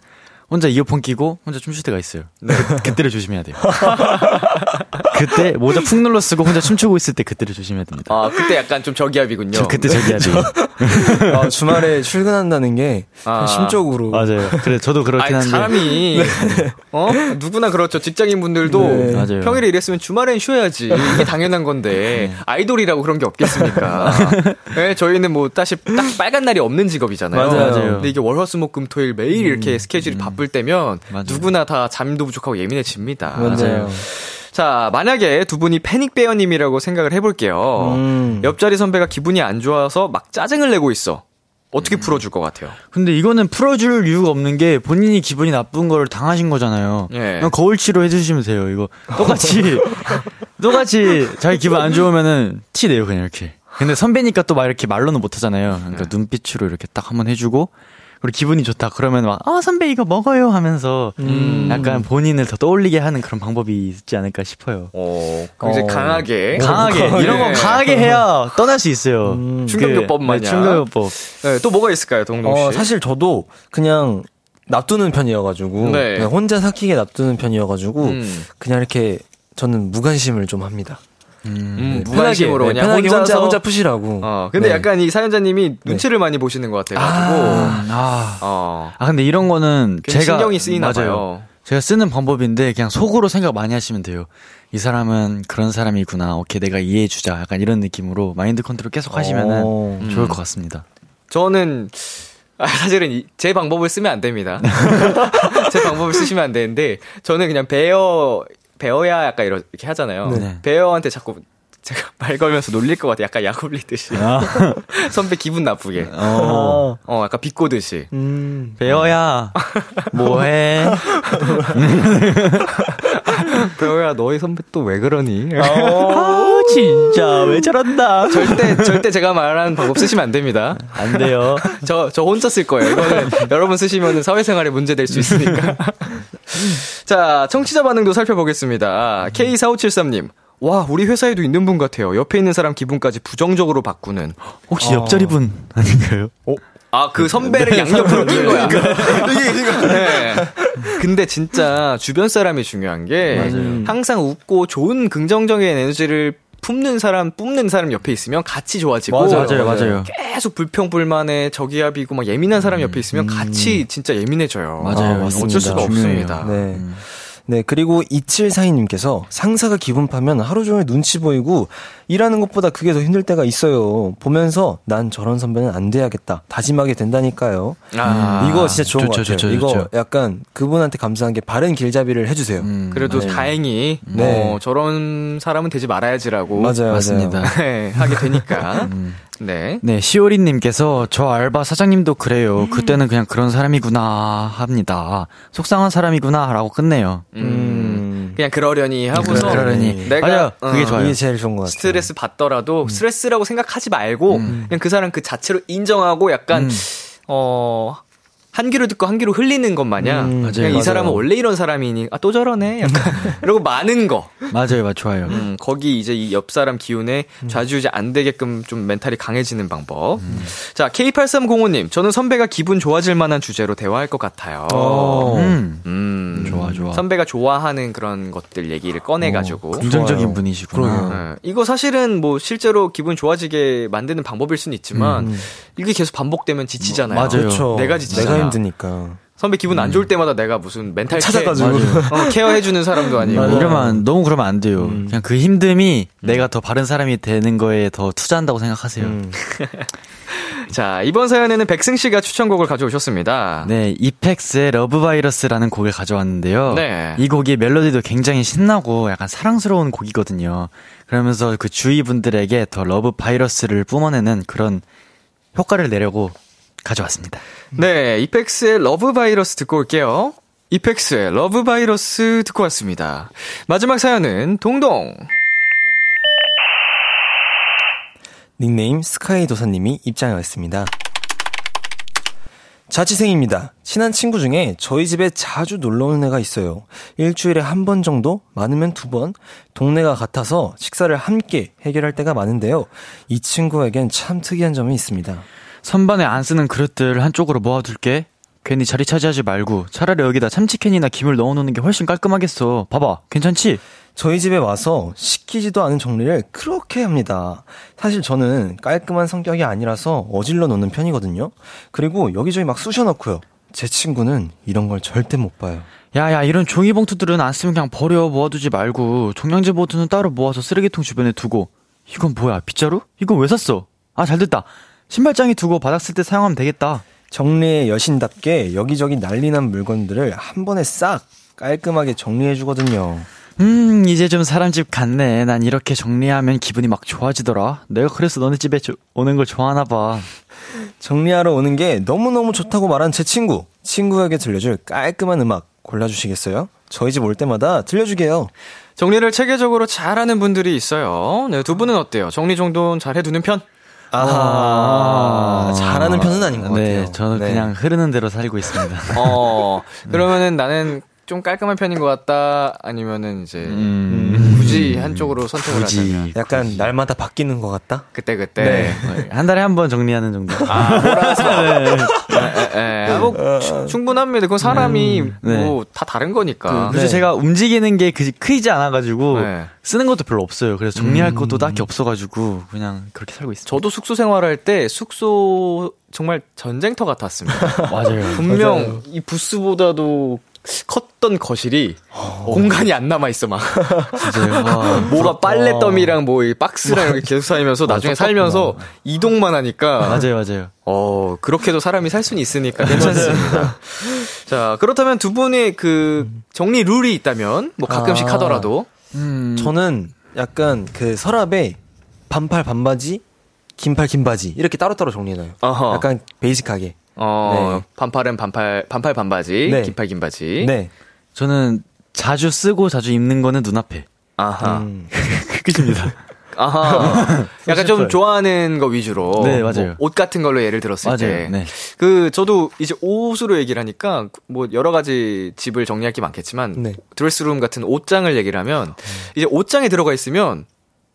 Speaker 1: 혼자 이어폰 끼고 혼자 춤출 때가 있어요.
Speaker 2: 네.
Speaker 1: 그, 그때를 조심해야 돼요. 그때 모자 푹 눌러 쓰고 혼자 춤추고 있을 때 그때를 조심해야 됩니다.
Speaker 2: 아, 그때 약간 좀 저기압이군요.
Speaker 1: 저 그때 저기 해야 돼요.
Speaker 5: 아, 주말에 출근한다는 게
Speaker 2: 아.
Speaker 5: 심적으로
Speaker 1: 맞아요. 그래 저도 그렇긴
Speaker 2: 아니,
Speaker 1: 한데.
Speaker 2: 사람이 어 누구나 그렇죠 직장인 분들도
Speaker 5: 네.
Speaker 1: 맞아요.
Speaker 2: 평일에 일했으면 주말엔 쉬어야지 이게 당연한 건데 아이돌이라고 그런 게 없겠습니까? 네, 저희는 뭐 다시 딱 빨간 날이 없는 직업이잖아요.
Speaker 5: 맞아요.
Speaker 2: 근데 이게 월화수목금토일 매일 이렇게 스케줄이 바쁠 때면
Speaker 1: 맞아요.
Speaker 2: 누구나 다 잠도 부족하고 예민해집니다.
Speaker 5: 맞아요.
Speaker 2: 자, 만약에 두 분이 패닉베어님이라고 생각을 해볼게요.
Speaker 5: 음.
Speaker 2: 옆자리 선배가 기분이 안 좋아서 막 짜증을 내고 있어. 어떻게 풀어줄 것 같아요?
Speaker 1: 근데 이거는 풀어줄 이유가 없는 게 본인이 기분이 나쁜 걸 당하신 거잖아요.
Speaker 2: 예.
Speaker 1: 그냥 거울 치료 해주시면 돼요. 이거 똑같이 똑같이 자기 기분 안 좋으면은 티 내요 그냥 이렇게. 근데 선배니까 또 막 이렇게 말로는 못 하잖아요. 그러니까 눈빛으로 이렇게 딱 한번 해주고 그리고 기분이 좋다 그러면 막 아 선배 이거 먹어요 하면서 약간 본인을 더 떠올리게 하는 그런 방법이 있지 않을까 싶어요.
Speaker 2: 어, 굉장히
Speaker 5: 어.
Speaker 2: 강하게.
Speaker 1: 강하게 이런 거
Speaker 2: 네.
Speaker 1: 강하게 해야 떠날 수 있어요.
Speaker 5: 음.
Speaker 2: 충격요법
Speaker 1: 그,
Speaker 2: 마냥.
Speaker 1: 네, 충격요법.
Speaker 2: 네, 또 뭐가 있을까요, 동동 씨?
Speaker 5: 어, 사실 저도 그냥 놔두는 편이어가지고
Speaker 2: 네.
Speaker 5: 그냥 혼자 삭히게 놔두는 편이어가지고
Speaker 2: 음.
Speaker 5: 그냥 이렇게 저는 무관심을 좀 합니다.
Speaker 2: 음,
Speaker 5: 네,
Speaker 2: 무관심으로
Speaker 5: 편하게, 네,
Speaker 2: 그냥
Speaker 5: 편하게
Speaker 2: 혼자서
Speaker 5: 혼자 혼자 푸시라고.
Speaker 2: 어, 근데
Speaker 5: 네.
Speaker 2: 약간 이 사연자님이 눈치를 많이 보시는 것 같아가지고.
Speaker 1: 아,
Speaker 2: 어.
Speaker 1: 아 근데 이런 거는 제가
Speaker 2: 신경이 쓰이나
Speaker 1: 맞아요.
Speaker 2: 봐요.
Speaker 1: 제가 쓰는 방법인데 그냥 속으로 생각 많이 하시면 돼요. 이 사람은 그런 사람이구나. 오케이 내가 이해해 주자. 약간 이런 느낌으로 마인드 컨트롤 계속 하시면은
Speaker 5: 어.
Speaker 1: 좋을 것 같습니다.
Speaker 2: 저는 아, 사실은 이- 제 방법을 쓰면 안 됩니다. 제 방법을 쓰시면 안 되는데 저는 그냥 배어 배어야 약간 이렇게 하잖아요.
Speaker 1: 네.
Speaker 2: 배어한테 자꾸 제가 말 걸면서 놀릴 것 같아. 약간 약 올리듯이. 선배 기분 나쁘게.
Speaker 1: 어.
Speaker 2: 어, 약간 비꼬듯이.
Speaker 5: 음.
Speaker 1: 배어야 뭐해?
Speaker 2: 배어야 너희 선배 또 왜 그러니?
Speaker 1: 아 진짜 왜 저런다.
Speaker 2: 절대 절대 제가 말하는 방법 쓰시면 안 됩니다.
Speaker 1: 안 돼요.
Speaker 2: 저, 저 혼자 쓸 거예요. 이거는 여러분 쓰시면 사회생활에 문제 될 수 있으니까. 자, 청취자 반응도 살펴보겠습니다. K4573님. 와, 우리 회사에도 있는 분 같아요. 옆에 있는 사람 기분까지 부정적으로 바꾸는.
Speaker 1: 혹시 옆자리 분 아닌가요?
Speaker 2: 아, 그 선배를 양옆으로 낀 거야. 네. 근데 진짜 주변 사람이 중요한 게 항상 웃고 좋은 긍정적인 에너지를 품는 사람, 뿜는 사람 옆에 있으면 같이 좋아지고
Speaker 1: 맞아요, 맞아요.
Speaker 2: 계속 불평불만에 저기압이고 막 예민한 사람 옆에 있으면 같이 진짜 예민해져요.
Speaker 1: 맞아요.
Speaker 2: 어쩔
Speaker 5: 맞습니다.
Speaker 2: 수가
Speaker 1: 중요해요.
Speaker 2: 없습니다.
Speaker 5: 네. 네, 그리고 2742님께서 상사가 기분 파면 하루 종일 눈치 보이고 일하는 것보다 그게 더 힘들 때가 있어요. 보면서 난 저런 선배는 안 돼야겠다. 다짐하게 된다니까요.
Speaker 2: 아,
Speaker 5: 이거 진짜 좋은
Speaker 1: 좋죠,
Speaker 5: 것 같아요.
Speaker 1: 좋죠,
Speaker 5: 이거
Speaker 1: 좋죠.
Speaker 5: 약간 그분한테 감사한 게 바른 길잡이를 해주세요.
Speaker 1: 음,
Speaker 2: 그래도
Speaker 5: 네.
Speaker 2: 다행히
Speaker 5: 네.
Speaker 2: 어, 저런 사람은 되지 말아야지라고
Speaker 5: 맞아요,
Speaker 1: 맞습니다.
Speaker 5: 맞아요.
Speaker 2: 네, 하게 되니까. 네.
Speaker 1: 네, 시오리님께서 저 알바 사장님도 그래요. 그때는 그냥 그런 사람이구나 합니다. 속상한 사람이구나라고 끝내요.
Speaker 2: 음, 그냥 그러려니 하고서
Speaker 1: 그러려니.
Speaker 2: 내가
Speaker 1: 맞아요. 그게
Speaker 2: 어,
Speaker 1: 좋아요.
Speaker 5: 이게 제일 좋은 것 같아요.
Speaker 2: 스트레스 받더라도 스트레스라고 생각하지 말고 그냥 그 사람 그 자체로 인정하고 약간
Speaker 1: 음.
Speaker 2: 어. 한 귀로 듣고 한 귀로 흘리는 것 마냥
Speaker 5: 음,
Speaker 1: 맞아요,
Speaker 2: 그냥 이
Speaker 5: 맞아요.
Speaker 2: 사람은 원래 이런 사람이니 아 또 저러네 약간 이러고 많은 거
Speaker 1: 맞아요, 맞 좋아요.
Speaker 2: 음, 거기 이제 이 옆 사람 기운에 좌지우지 안 되게끔 좀 멘탈이 강해지는 방법. 자, K8305님, 저는 선배가 기분 좋아질 만한 주제로 대화할 것 같아요.
Speaker 5: 어.
Speaker 1: 음,
Speaker 2: 음,
Speaker 1: 좋아, 좋아.
Speaker 2: 선배가 좋아하는 그런 것들 얘기를 꺼내가지고.
Speaker 1: 긍정적인
Speaker 5: 좋아요.
Speaker 1: 분이시구나.
Speaker 2: 예, 이거 사실은 뭐 실제로 기분 좋아지게 만드는 방법일 수는 있지만
Speaker 5: 음.
Speaker 2: 이게 계속 반복되면 지치잖아요.
Speaker 1: 맞아요.
Speaker 5: 그렇죠.
Speaker 2: 내가 지치잖아.
Speaker 5: 내가 힘드니까.
Speaker 2: 선배 기분 안 좋을 때마다 내가 무슨 멘탈
Speaker 5: 찾아가지고.
Speaker 2: 케어, 어, 케어해주는 사람도 아니고.
Speaker 5: 맞아요.
Speaker 1: 이러면 너무 그러면 안 돼요. 그냥 그 힘듦이 내가 더 바른 사람이 되는 거에 더 투자한다고 생각하세요.
Speaker 5: 음.
Speaker 2: 자, 이번 사연에는 백승 씨가 추천곡을 가져오셨습니다.
Speaker 1: 네, 이펙스의 러브 바이러스라는 곡을 가져왔는데요.
Speaker 2: 네.
Speaker 1: 이 곡이 멜로디도 굉장히 신나고 약간 사랑스러운 곡이거든요. 그러면서 그 주위 분들에게 더 러브 바이러스를 뿜어내는 그런 효과를 내려고 가져왔습니다.
Speaker 2: 네, 이펙스의 Love Virus 듣고 올게요. 이펙스의 Love Virus 듣고 왔습니다. 마지막 사연은 동동.
Speaker 5: 닉네임 스카이 도사님이 입장해 왔습니다. 자취생입니다. 친한 친구 중에 저희 집에 자주 놀러 오는 애가 있어요. 일주일에 한 번 정도? 많으면 두 번? 동네가 같아서 식사를 함께 해결할 때가 많은데요. 이 친구에겐 참 특이한 점이 있습니다.
Speaker 1: 선반에 안 쓰는 그릇들 한쪽으로 모아둘게. 괜히 자리 차지하지 말고 차라리 여기다 참치캔이나 김을 넣어놓는 게 훨씬 깔끔하겠어. 봐봐, 괜찮지?
Speaker 5: 저희 집에 와서 시키지도 않은 정리를 그렇게 합니다. 사실 저는 깔끔한 성격이 아니라서 어질러 놓는 편이거든요. 그리고 여기저기 막 쑤셔 넣고요. 제 친구는 이런 걸 절대 못 봐요.
Speaker 1: 야야 이런 종이 봉투들은 안 쓰면 그냥 버려 모아두지 말고 종량제 봉투는 따로 모아서 쓰레기통 주변에 두고 이건 뭐야 빗자루? 이거 왜 샀어? 아 잘됐다 신발장에 두고 바닥 쓸때 사용하면 되겠다
Speaker 5: 정리의 여신답게 여기저기 난리난 물건들을 한 번에 싹 깔끔하게 정리해주거든요.
Speaker 1: 음 이제 좀 사람 집 같네 난 이렇게 정리하면 기분이 막 좋아지더라 내가 그래서 너네 집에 조- 오는 걸 좋아하나 봐
Speaker 5: 정리하러 오는 게 너무너무 좋다고 말한 제 친구. 친구에게 들려줄 깔끔한 음악 골라주시겠어요? 저희 집 올 때마다 들려주게요.
Speaker 2: 정리를 체계적으로 잘하는 분들이 있어요. 네, 두 분은 어때요? 정리 정도는 잘 해두는 편?
Speaker 5: 아, 잘하는 편은 아닌 것
Speaker 1: 네
Speaker 5: 같아요.
Speaker 1: 저는
Speaker 5: 네.
Speaker 1: 그냥 흐르는 대로 살고 있습니다.
Speaker 2: 어, 그러면은 나는 좀 깔끔한 편인 것 같다, 아니면은 이제,
Speaker 1: 음,
Speaker 2: 굳이 한쪽으로 선택을
Speaker 1: 굳이
Speaker 2: 하자면.
Speaker 5: 약간 날마다 바뀌는 것 같다?
Speaker 2: 그때 그때.
Speaker 5: 네.
Speaker 1: 한 달에 한 번 정리하는 정도
Speaker 2: 아, 몰아서. 에, 에, 에. 아, 뭐, 충- 충분합니다. 그건 사람이
Speaker 1: 네.
Speaker 2: 뭐다 다른 거니까.
Speaker 1: 그래서 제가 움직이는 게 그, 크지 않아가지고
Speaker 2: 네.
Speaker 1: 쓰는 것도 별로 없어요. 그래서 정리할 것도 딱히 없어가지고 그냥 그렇게 살고 있어요.
Speaker 2: 저도 숙소 생활할 때 숙소 정말 전쟁터 같았습니다.
Speaker 1: 맞아요.
Speaker 2: 분명 이 부스보다도 컸던 거실이 공간이 안 남아 있어 막.
Speaker 1: 진짜요. 와,
Speaker 2: 뭐가 빨래 더미랑 뭐 이 박스랑 이렇게 계속 쌓이면서 나중에 살면서 이동만 하니까
Speaker 1: 맞아요, 맞아요.
Speaker 2: 어 그렇게도 사람이 살 수는 있으니까 괜찮습니다. 자 그렇다면 두 분의 그 정리 룰이 있다면 뭐 가끔씩
Speaker 5: 아.
Speaker 2: 하더라도
Speaker 1: 음,
Speaker 5: 저는 약간 그 서랍에 반팔 반바지, 긴팔 긴바지 이렇게 따로따로 정리해놔요.
Speaker 2: 어허.
Speaker 5: 약간 베이직하게.
Speaker 2: 어
Speaker 5: 네.
Speaker 2: 반팔은 반팔 반팔 반바지
Speaker 5: 네.
Speaker 2: 긴팔 긴바지
Speaker 5: 네.
Speaker 1: 저는 자주 쓰고 자주 입는 거는 눈앞에.
Speaker 2: 아하
Speaker 5: 음.
Speaker 1: 끝입니다.
Speaker 2: 아하. 약간 좀. 좋아하는 거 위주로.
Speaker 1: 네, 맞아요.
Speaker 2: 뭐 옷 같은 걸로 예를 들었을 때.
Speaker 1: 맞아요. 네.
Speaker 2: 그, 저도 이제 옷으로 얘기를 하니까, 뭐, 여러 가지 집을 정리할 게 많겠지만,
Speaker 5: 네.
Speaker 2: 드레스룸 같은 옷장을 얘기를 하면, 이제 옷장에 들어가 있으면,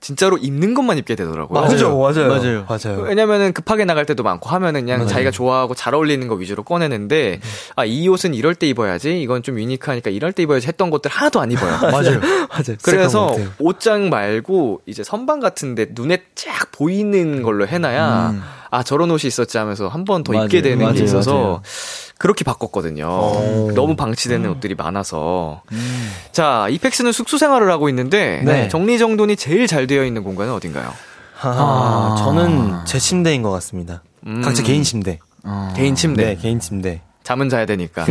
Speaker 2: 진짜로 입는 것만 입게 되더라고요.
Speaker 5: 맞아요, 맞아요.
Speaker 1: 맞아요.
Speaker 5: 맞아요.
Speaker 2: 왜냐면은 급하게 나갈 때도 많고 하면은 그냥
Speaker 5: 맞아요.
Speaker 2: 자기가 좋아하고 잘 어울리는 거 위주로 꺼내는데, 아, 이 옷은 이럴 때 입어야지, 이건 좀 유니크하니까 이럴 때 입어야지 했던 것들 하나도 안 입어요.
Speaker 1: 맞아요.
Speaker 5: 맞아요.
Speaker 2: 그래서. 옷장 말고 이제 선반 같은데 눈에 쫙 보이는 걸로 해놔야
Speaker 1: 음.
Speaker 2: 아 저런 옷이 있었지 하면서 한 번 더. 입게 되는
Speaker 1: 맞아요.
Speaker 2: 게 있어서
Speaker 1: 맞아요.
Speaker 2: 그렇게 바꿨거든요.
Speaker 5: 오.
Speaker 2: 너무 방치되는 옷들이 많아서 자 이펙스는 숙소 생활을 하고 있는데
Speaker 5: 네.
Speaker 2: 정리정돈이 제일 잘 되어 있는 공간은 어딘가요?
Speaker 5: 아, 저는 제 침대인 것 같습니다.
Speaker 2: 음.
Speaker 5: 각자 개인 침대.
Speaker 1: 어,
Speaker 2: 개인 침대
Speaker 5: 네, 개인 침대.
Speaker 2: 잠은 자야 되니까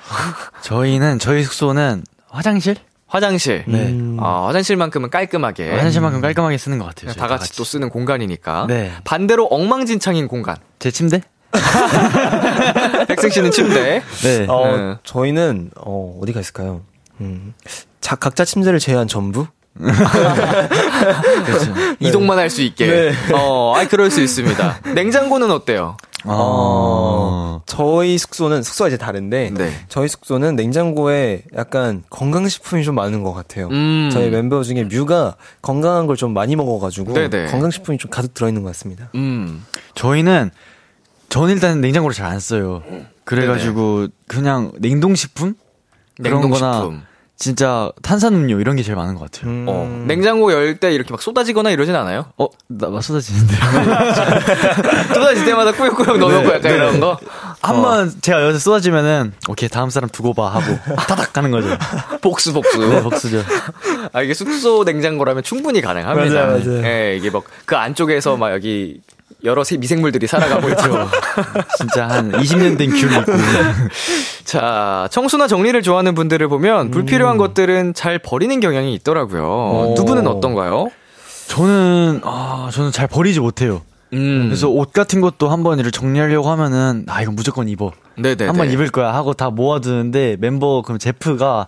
Speaker 1: 저희는 저희 숙소는 화장실?
Speaker 2: 화장실
Speaker 1: 네.
Speaker 5: 음.
Speaker 2: 아, 화장실만큼은 깔끔하게
Speaker 1: 화장실만큼 깔끔하게 쓰는 것 같아요. 저희
Speaker 2: 다 같이 또 쓰는 공간이니까
Speaker 1: 네.
Speaker 2: 반대로 엉망진창인 공간
Speaker 1: 제 침대?
Speaker 2: 백승 씨는 침대
Speaker 1: 네.
Speaker 5: 어,
Speaker 2: 네.
Speaker 5: 저희는, 어, 어디가 있을까요? 음. 자, 각자 침대를 제외한 전부?
Speaker 1: 그렇죠.
Speaker 2: 이동만 할 수 있게. 어, 아이, 그럴 수 있습니다. 냉장고는 어때요?
Speaker 1: 어.
Speaker 5: 저희 숙소는, 숙소가 이제 다른데,
Speaker 2: 네.
Speaker 5: 저희 숙소는 냉장고에 약간 건강식품이 좀 많은 것 같아요.
Speaker 2: 음.
Speaker 5: 저희 멤버 중에 뮤가 건강한 걸 좀 많이 먹어가지고,
Speaker 2: 네네.
Speaker 5: 건강식품이 좀 가득 들어있는 것 같습니다.
Speaker 2: 음.
Speaker 1: 저희는 저는 일단 냉장고를 잘 안 써요. 그래가지고 그냥 냉동식품 그런 거나
Speaker 2: 냉동식품.
Speaker 1: 진짜 탄산음료 이런 게 제일 많은 것 같아요.
Speaker 5: 음.
Speaker 2: 어, 냉장고 열 때 이렇게 막 쏟아지거나 이러진 않아요?
Speaker 1: 어, 나 막 쏟아지는데.
Speaker 2: 쏟아질 때마다 꾸역꾸역 넣어놓고 약간 이런 거?
Speaker 1: 한번 제가 여기서 쏟아지면은 오케이 다음 사람 두고 봐 하고 타닥 가는 거죠.
Speaker 2: 복수, 복수.
Speaker 1: 네, 복수죠.
Speaker 2: 아, 이게 숙소 냉장고라면 충분히 가능합니다.
Speaker 5: 맞아요, 맞아요.
Speaker 2: 예, 이게 막 그 안쪽에서 막 여기 여러 세- 미생물들이 살아가고 있죠.
Speaker 1: 진짜 한 20년 된 귤이 있고.
Speaker 2: 자, 청소나 정리를 좋아하는 분들을 보면 불필요한 것들은 잘 버리는 경향이 있더라고요. 두 분은 어떤가요?
Speaker 1: 저는 아 저는 잘 버리지 못해요.
Speaker 2: 음.
Speaker 1: 그래서 옷 같은 것도 한번 이를 정리하려고 하면은 아 이건 무조건 입어.
Speaker 2: 네네.
Speaker 1: 한번 입을 거야 하고 다 모아두는데 멤버 그럼 제프가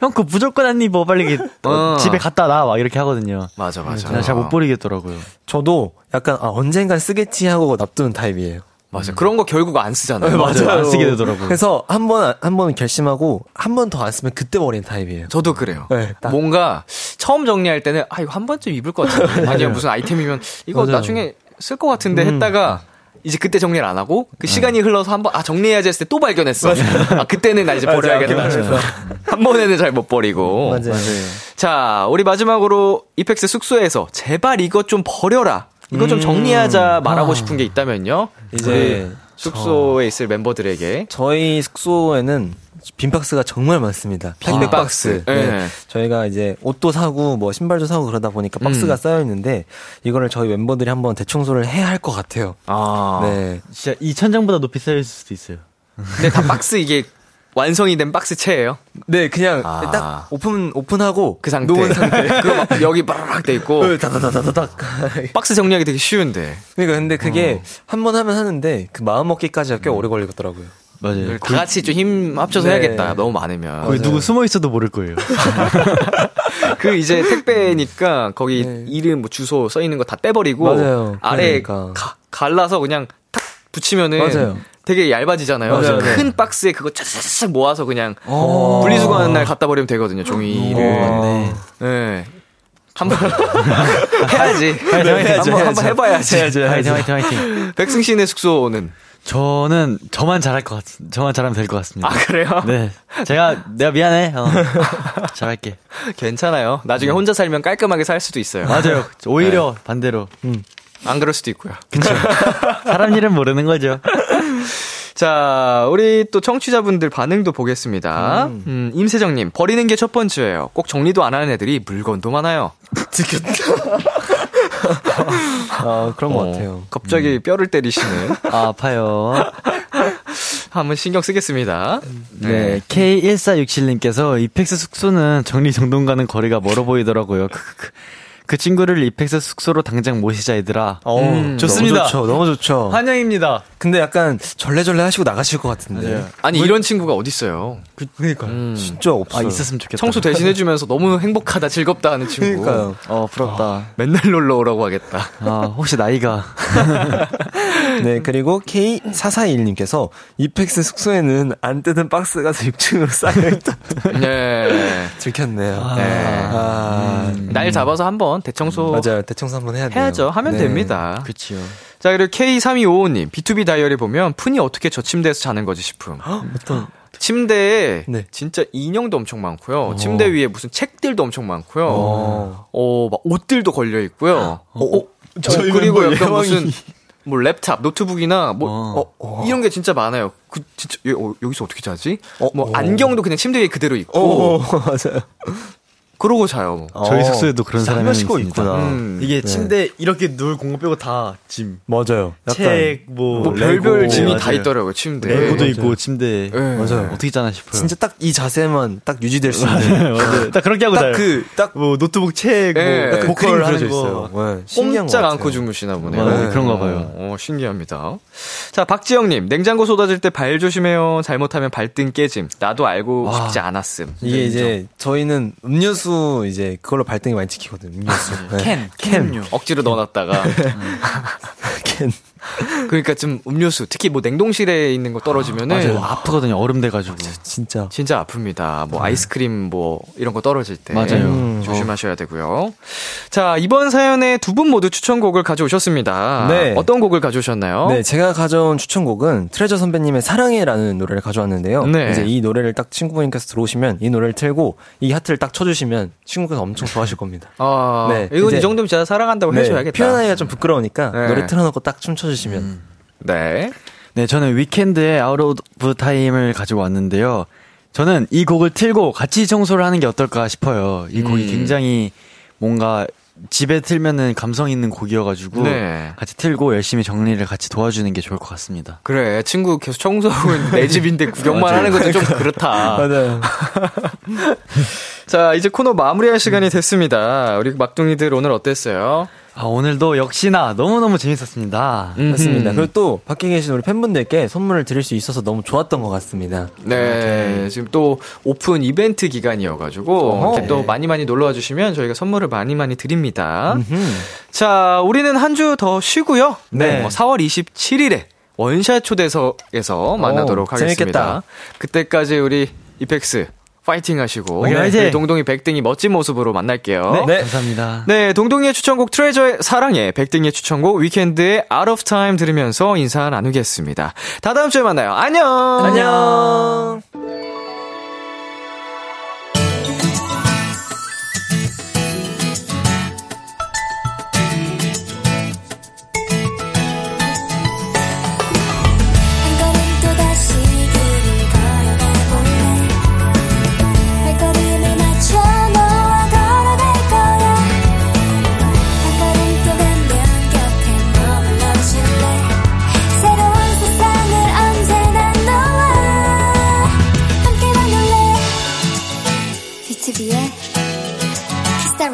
Speaker 1: 형 그거 무조건 안 입어 빨리 어,
Speaker 2: 어.
Speaker 1: 집에 갖다 놔막 이렇게 하거든요.
Speaker 2: 맞아, 맞아.
Speaker 1: 제가 잘못 버리겠더라고요.
Speaker 5: 저도 약간, 아, 언젠간 쓰겠지 하고 놔두는 타입이에요.
Speaker 2: 맞아. 그런 거 결국 안 쓰잖아요.
Speaker 1: 맞아요. 안 쓰게 되더라고요.
Speaker 5: 그래서 한 번, 한 번 결심하고 한 번 더 안 쓰면 그때 버리는 타입이에요.
Speaker 2: 저도 그래요.
Speaker 5: 네, 딱.
Speaker 2: 뭔가 처음 정리할 때는 아 이거 한 번쯤 입을 것 같은데 아니면 무슨 아이템이면 이거
Speaker 5: 맞아요.
Speaker 2: 나중에 쓸 것 같은데 했다가 이제 그때 정리를 안 하고 그 시간이 흘러서 한번 아 정리해야지 했을 때 또 발견했어. 아 그때는 나 이제 버려야겠다.
Speaker 5: 맞아요.
Speaker 2: 한 번에는 잘 못 버리고.
Speaker 5: 맞아요.
Speaker 2: 자, 우리 마지막으로 이펙스 숙소에서 제발 이것 좀 버려라. 이거 좀 정리하자 말하고 싶은 게 있다면요.
Speaker 5: 이제
Speaker 2: 숙소에 있을 멤버들에게
Speaker 5: 저희 숙소에는 빈박스가 정말 많습니다. 택배 박스.
Speaker 2: 네.
Speaker 5: 네. 저희가 이제 옷도 사고 뭐 신발도 사고 그러다 보니까 박스가
Speaker 2: 음.
Speaker 5: 쌓여 있는데 이거를 저희 멤버들이 한번 대청소를 해야 할 것 같아요.
Speaker 2: 아.
Speaker 5: 네.
Speaker 1: 진짜 이 천장보다 높이 쌓일 수도 있어요.
Speaker 2: 근데 다 박스 이게 완성이 된 박스 채예요.
Speaker 5: 네, 그냥
Speaker 2: 아.
Speaker 5: 딱 오픈 오픈하고
Speaker 2: 그 상태.
Speaker 5: 놓은 상태.
Speaker 2: 그거 막 여기 바라락 돼 있고
Speaker 5: 네, 다다다다닥.
Speaker 2: 박스 정리하기 되게 쉬운데.
Speaker 5: 그러니까 근데 그게 한번 하면 하는데 그 마음 먹기까지가 꽤 오래 걸리더라고요.
Speaker 1: 맞아요.
Speaker 2: 다 같이 좀 힘 합쳐서
Speaker 5: 네.
Speaker 2: 해야겠다. 너무 많으면.
Speaker 1: 거기 누구 숨어 있어도 모를 거예요.
Speaker 2: 그 이제 택배니까 거기
Speaker 5: 네.
Speaker 2: 이름 뭐 주소 써 있는 거다 떼버리고
Speaker 5: 맞아요.
Speaker 2: 아래
Speaker 5: 그러니까.
Speaker 2: 가, 갈라서 그냥 탁 붙이면은
Speaker 5: 맞아요.
Speaker 2: 되게 얇아지잖아요.
Speaker 5: 맞아요.
Speaker 2: 그래서 큰
Speaker 5: 네.
Speaker 2: 박스에 그거 쫙쫙 모아서 그냥
Speaker 5: 어.
Speaker 2: 분리수거하는 날 갖다 버리면 되거든요. 종이를.
Speaker 1: 네.
Speaker 2: 네. 한번 해야지.
Speaker 5: 해야죠,
Speaker 2: 한번. 해봐야지.
Speaker 5: 해야죠,
Speaker 1: 화이팅. 화이팅, 화이팅.
Speaker 2: 백승 씨네 숙소는
Speaker 1: 저는 저만 잘할 것 같, 저만 잘하면 될 것 같습니다.
Speaker 2: 아 그래요?
Speaker 1: 네. 제가, 내가 미안해. 어. 잘할게.
Speaker 2: 괜찮아요. 나중에 혼자 살면 깔끔하게 살 수도 있어요.
Speaker 1: 맞아요. 오히려 반대로.
Speaker 2: 안 그럴 수도 있고요.
Speaker 1: 사람 일은 모르는 거죠.
Speaker 2: 자, 우리 또 청취자분들 반응도 보겠습니다. 음, 임세정님, 버리는 게 첫 번째예요. 꼭 정리도 안 하는 애들이 물건도 많아요.
Speaker 5: 아, 그런 것
Speaker 2: 어,
Speaker 5: 같아요.
Speaker 2: 갑자기 뼈를 때리시는.
Speaker 1: 아, 아파요.
Speaker 2: 한번 신경 쓰겠습니다.
Speaker 1: 네. K1467님께서 이펙스 숙소는 정리정돈과는 거리가 멀어 보이더라고요. 크크크. 그 친구를 이펙스 숙소로 당장 모시자 얘들아.
Speaker 5: 어,
Speaker 2: 음,
Speaker 1: 좋습니다.
Speaker 5: 너무 좋죠. 너무 좋죠.
Speaker 1: 환영입니다.
Speaker 5: 근데 약간 절레절레 하시고 나가실 것 같은데.
Speaker 2: 아니, 이런 친구가 어딨어요.
Speaker 5: 그 러니까
Speaker 2: 음.
Speaker 5: 진짜 없어요.
Speaker 1: 아, 있었으면 좋겠다.
Speaker 2: 청소 대신 해주면서 너무 행복하다, 즐겁다 하는 친구.
Speaker 5: 그러니까요.
Speaker 1: 어, 부럽다.
Speaker 2: 맨날 놀러 오라고 하겠다.
Speaker 1: 아, 혹시 나이가.
Speaker 5: 네, 그리고 K441님께서 이펙스 숙소에는 안 뜯은 박스가 6층으로 쌓여있다.
Speaker 2: 네.
Speaker 5: 들켰네요.
Speaker 2: 네.
Speaker 5: 아,
Speaker 2: 날 잡아서 한번 대청소
Speaker 5: 맞아요. 대청소 한번 해야 돼요.
Speaker 2: 해야죠. 하면
Speaker 5: 네.
Speaker 2: 됩니다.
Speaker 1: 그치요.
Speaker 2: 자, 그리고 K3255님, B2B 다이어리 보면 푼이 어떻게 저 침대에서 자는 거지 싶음.
Speaker 5: 어떤,
Speaker 2: 침대에
Speaker 5: 네.
Speaker 2: 진짜 인형도 엄청 많고요. 침대 위에 무슨 책들도 엄청 많고요.
Speaker 5: 어.
Speaker 2: 어, 막 옷들도 걸려 있고요. 어, 어,
Speaker 1: 저
Speaker 2: 어,
Speaker 1: 이건
Speaker 2: 그리고
Speaker 1: 뭐
Speaker 2: 약간
Speaker 1: 예왕이-
Speaker 2: 무슨 뭐 랩탑, 노트북이나 뭐
Speaker 1: 어.
Speaker 2: 어, 이런 게 진짜 많아요. 그 진짜 여, 어, 여기서 어떻게 자지?
Speaker 5: 어,
Speaker 2: 뭐
Speaker 5: 어.
Speaker 2: 안경도 그냥 침대 위에 그대로 있고
Speaker 5: 어, 맞아요.
Speaker 2: 그러고 자요.
Speaker 1: 저희 숙소에도 그런 사람이.
Speaker 5: 있구나.
Speaker 2: 음.
Speaker 1: 이게 침대 이렇게 누울 공간 빼고 다 짐.
Speaker 5: 맞아요.
Speaker 1: 책, 뭐,
Speaker 2: 뭐. 별별 짐이
Speaker 1: 네,
Speaker 2: 다
Speaker 1: 맞아요.
Speaker 2: 있더라고요, 침대.
Speaker 1: 레고도
Speaker 5: 맞아요.
Speaker 1: 있고 침대.
Speaker 2: 네.
Speaker 5: 맞아요.
Speaker 1: 어떻게 자나 싶어요.
Speaker 5: 진짜 딱 이 자세만 딱 유지될 수 있는.
Speaker 1: 맞아요. 딱 그렇게 하고 자요.
Speaker 5: 딱 그, 딱
Speaker 1: 뭐 노트북 책,
Speaker 2: 네. 뭐그
Speaker 1: 보컬 하는 거.
Speaker 5: 있어요. 네, 신기한 것
Speaker 2: 꼼짝
Speaker 5: 같아요.
Speaker 2: 않고 주무시나 보네요.
Speaker 1: 네, 그런가 봐요.
Speaker 2: 어, 신기합니다. 자, 박지영님, 냉장고 쏟아질 때 발 조심해요. 잘못하면 발등 깨짐. 나도 알고 싶지 않았음.
Speaker 5: 이게 이제 저희는 음료수 이제 그걸로 발등이 많이 찍히거든요. 음료수. 네. 캔.
Speaker 2: 억지로 넣어놨다가.
Speaker 5: 캔.
Speaker 2: 그러니까 좀 음료수, 특히 뭐 냉동실에 있는 거 떨어지면은.
Speaker 1: 맞아요. 아프거든요. 얼음 돼가지고.
Speaker 5: 진짜.
Speaker 2: 진짜 아픕니다. 뭐 아이스크림 뭐 이런 거 떨어질 때
Speaker 1: 맞아요.
Speaker 2: 음, 조심하셔야 되고요. 자 이번 사연에 두 분 모두 추천곡을 가져오셨습니다.
Speaker 5: 네.
Speaker 2: 어떤 곡을 가져오셨나요?
Speaker 5: 네, 제가 가져온 추천곡은 트레저 선배님의 사랑해라는 노래를 가져왔는데요.
Speaker 2: 네.
Speaker 5: 이제 이 노래를 딱 친구분께서 들어오시면 이 노래를 틀고 이 하트를 딱 쳐주시면 친구께서 엄청 좋아하실 겁니다.
Speaker 2: 아,
Speaker 5: 네,
Speaker 2: 이건
Speaker 5: 이
Speaker 2: 정도면 제가 사랑한다고 해줘야겠다.
Speaker 5: 표현하기가 좀 부끄러우니까
Speaker 2: 네.
Speaker 5: 노래 틀어놓고 딱 춤춰 주시면
Speaker 2: 네.
Speaker 1: 네, 저는 위켄드의 Out of Time을 가지고 왔는데요. 저는 이 곡을 틀고 같이 청소를 하는 게 어떨까 싶어요. 이 곡이
Speaker 2: 음.
Speaker 1: 굉장히 뭔가 집에 틀면은 감성 있는 곡이어가지고
Speaker 2: 네.
Speaker 1: 같이 틀고 열심히 정리를 같이 도와주는 게 좋을 것 같습니다.
Speaker 2: 그래 친구 계속 청소하고 있는데 내 집인데 구경만 하는 것도 좀 그렇다.
Speaker 5: 맞아요.
Speaker 2: 자 이제 코너 마무리할 시간이 됐습니다. 우리 막둥이들 오늘 어땠어요?
Speaker 1: 아, 오늘도 역시나 너무너무 재밌었습니다.
Speaker 5: 맞습니다. 그리고 또 밖에 계신 우리 팬분들께 선물을 드릴 수 있어서 너무 좋았던 것 같습니다.
Speaker 2: 네, 지금 또 오픈 이벤트 기간이어가지고. 이렇게 또 많이 많이 놀러와 주시면 저희가 선물을 많이 많이 드립니다. 자, 우리는 한 주 더 쉬고요.
Speaker 1: 네.
Speaker 2: 어, 4월 27일에 원샷 초대석에서 만나도록
Speaker 5: 오,
Speaker 2: 하겠습니다.
Speaker 5: 재밌겠다.
Speaker 2: 그때까지 우리 이펙스 파이팅 하시고! 우리 동동이 백둥이 멋진 모습으로 만날게요.
Speaker 1: 네, 감사합니다.
Speaker 2: 네, 동동이의 추천곡 트레저의 사랑해, 백둥이의 추천곡 위켄드의 Out of Time 들으면서 인사 나누겠습니다. 다 다음 주에 만나요. 안녕!
Speaker 5: 안녕.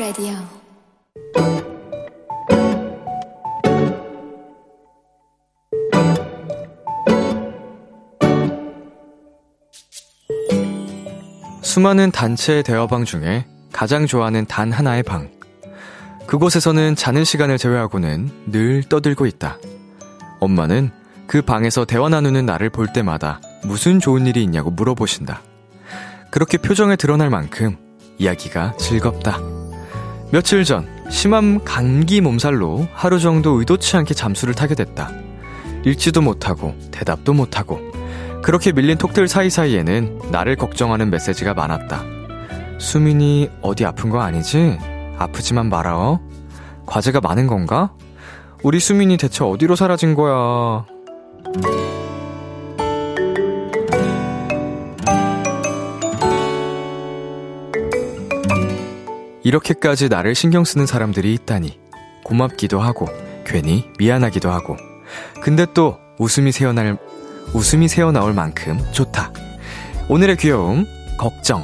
Speaker 7: 라디오
Speaker 2: 수많은 단체 대화방 중에 가장 좋아하는 단 하나의 방. 그곳에서는 자는 시간을 제외하고는 늘 떠들고 있다. 엄마는 그 방에서 대화 나누는 나를 볼 때마다 무슨 좋은 일이 있냐고 물어보신다. 그렇게 표정에 드러날 만큼 이야기가 즐겁다. 며칠 전 심한 감기 몸살로 하루 정도 의도치 않게 잠수를 타게 됐다. 읽지도 못하고 대답도 못하고 그렇게 밀린 톡들 사이사이에는 나를 걱정하는 메시지가 많았다. 수민이 어디 아픈 거 아니지? 아프지만 말아. 과제가 많은 건가? 우리 수민이 대체 어디로 사라진 거야? 이렇게까지 나를 신경 쓰는 사람들이 있다니. 고맙기도 하고, 괜히 미안하기도 하고. 근데 또 웃음이 새어날, 웃음이 새어나올 만큼 좋다. 오늘의 귀여움, 걱정.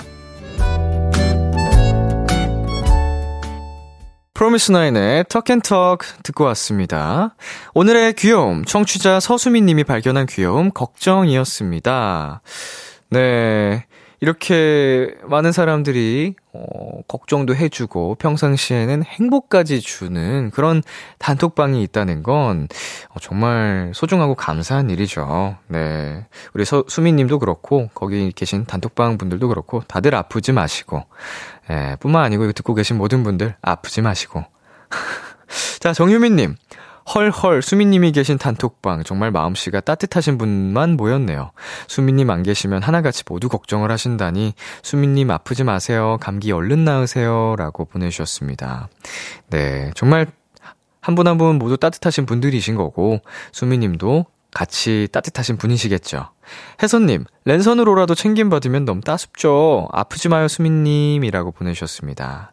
Speaker 2: 프로미스나인의 턱앤턱 듣고 왔습니다. 오늘의 귀여움, 청취자 서수민 님이 발견한 귀여움, 걱정이었습니다. 네. 이렇게 많은 사람들이, 어, 걱정도 해주고, 평상시에는 행복까지 주는 그런 단톡방이 있다는 건, 어, 정말 소중하고 감사한 일이죠. 네. 우리 서, 수민 님도 그렇고, 거기 계신 단톡방 분들도 그렇고, 다들 아프지 마시고, 예, 뿐만 아니고 이거 듣고 계신 모든 분들 아프지 마시고. 자, 정유민님. 헐헐, 수민님이 계신 단톡방. 정말 마음씨가 따뜻하신 분만 모였네요. 수민님 안 계시면 하나같이 모두 걱정을 하신다니. 수민님 아프지 마세요. 감기 얼른 나으세요. 라고 보내주셨습니다. 네, 정말 한 분 한분 모두 따뜻하신 분들이신 거고, 수민님도 같이 따뜻하신 분이시겠죠. 혜선님, 랜선으로라도 챙김받으면 너무 따숩죠. 아프지 마요, 수민님이라고 보내주셨습니다.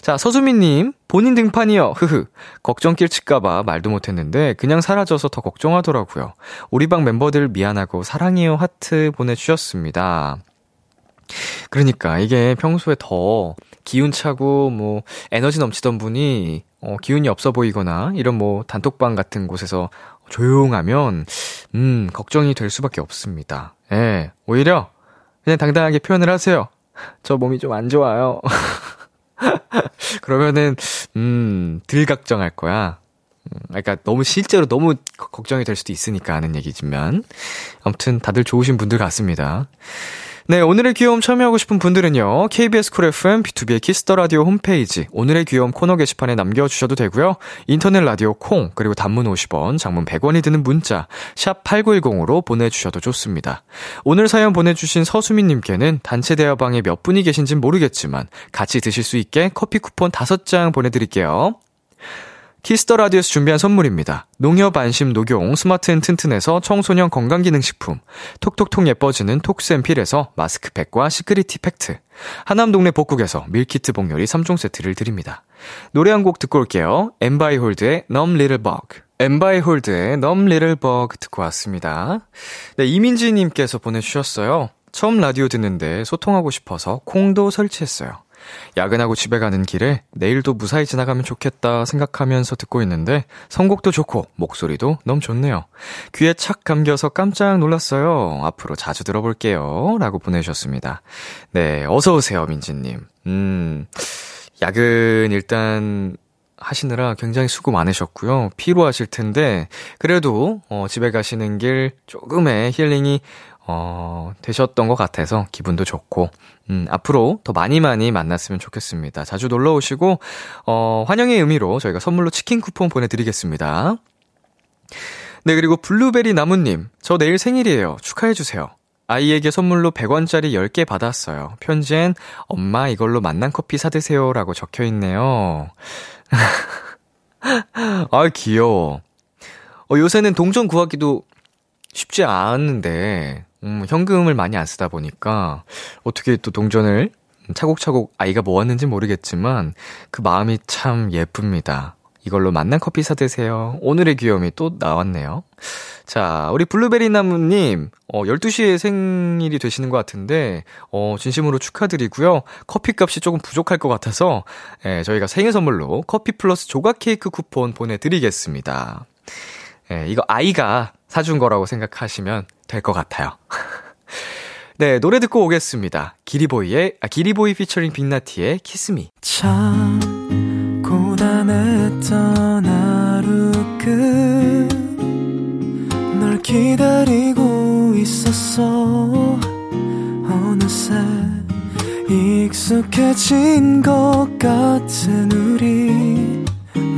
Speaker 2: 자, 서수민님, 본인 등판이요. 흐흐. 걱정 끼칠까봐 말도 못했는데, 그냥 사라져서 더 걱정하더라고요. 우리 방 멤버들 미안하고 사랑해요 하트 보내주셨습니다. 그러니까 이게 평소에 더 기운차고 뭐 에너지 넘치던 분이 어, 기운이 없어 보이거나 이런 뭐 단톡방 같은 곳에서 조용하면 음 걱정이 될 수밖에 없습니다. 예, 오히려 그냥 당당하게 표현을 하세요. 저 몸이 좀 안 좋아요. 그러면은 음덜 걱정할 거야. 음, 그러니까 너무 실제로 너무 거- 걱정이 될 수도 있으니까 하는 얘기지만 아무튼 다들 좋으신 분들 같습니다. 네, 오늘의 귀여움 참여하고 싶은 분들은요, KBS 쿨 FM, BTOB의 키스 더 라디오 홈페이지, 오늘의 귀여움 코너 게시판에 남겨 주셔도 되고요 인터넷 라디오 콩, 그리고 단문 50원, 장문 100원이 드는 문자, 샵 8910으로 보내 주셔도 좋습니다. 오늘 사연 보내 주신 서수민 님께는 단체 대화방에 몇 분이 계신진 모르겠지만, 같이 드실 수 있게 커피 쿠폰 5장 보내 드릴게요. Kiss the Radio에서 준비한 선물입니다. 농협 안심 녹용 스마트 앤 튼튼에서 청소년 건강기능식품, 톡톡톡 예뻐지는 톡스앤필에서 마스크팩과 시크리티 팩트, 하남동네 복국에서 밀키트 복요리 3종 세트를 드립니다. 노래 한 곡 듣고 올게요. Em Beihold의 Numb Little Bug. Em Beihold의 Numb Little Bug 듣고 왔습니다. 네, 이민지님께서 보내주셨어요. 처음 라디오 듣는데 소통하고 싶어서 콩도 설치했어요. 야근하고 집에 가는 길에 내일도 무사히 지나가면 좋겠다 생각하면서 듣고 있는데 선곡도 좋고 목소리도 너무 좋네요. 귀에 착 감겨서 깜짝 놀랐어요. 앞으로 자주 들어볼게요. 라고 보내주셨습니다. 네, 어서오세요, 민지님. 음, 야근 일단 하시느라 굉장히 수고 많으셨고요. 피로하실 텐데, 그래도, 어, 집에 가시는 길 조금의 힐링이, 어, 되셨던 것 같아서 기분도 좋고, 음, 앞으로 더 많이 많이 만났으면 좋겠습니다. 자주 놀러 오시고, 어, 환영의 의미로 저희가 선물로 치킨 쿠폰 보내드리겠습니다. 네, 그리고 블루베리 나무님, 저 내일 생일이에요. 축하해주세요. 아이에게 선물로 100원짜리 10개 받았어요. 편지엔 엄마 이걸로 만난 커피 사드세요. 라고 적혀 있네요. 아, 귀여워. 어, 요새는 동전 구하기도 쉽지 않은데, 음, 현금을 많이 안 쓰다 보니까, 어떻게 또 동전을 차곡차곡 아이가 모았는지 모르겠지만, 그 마음이 참 예쁩니다. 이걸로 만난 커피 사드세요. 오늘의 귀여움이 또 나왔네요. 자, 우리 블루베리 나무님, 어, 12시에 생일이 되시는 것 같은데, 어, 진심으로 축하드리고요. 커피 값이 조금 부족할 것 같아서, 예, 저희가 생일 선물로 커피 플러스 조각 케이크 쿠폰 보내드리겠습니다. 예, 이거 아이가 사준 거라고 생각하시면 될 것 같아요. 네, 노래 듣고 오겠습니다. 기리보이의, 아, 기리보이 피처링 빅나티의 키스미.
Speaker 8: 참 고단했던 하루 끝널 기다리고 있었어 어느새 익숙해진 것 같은 우리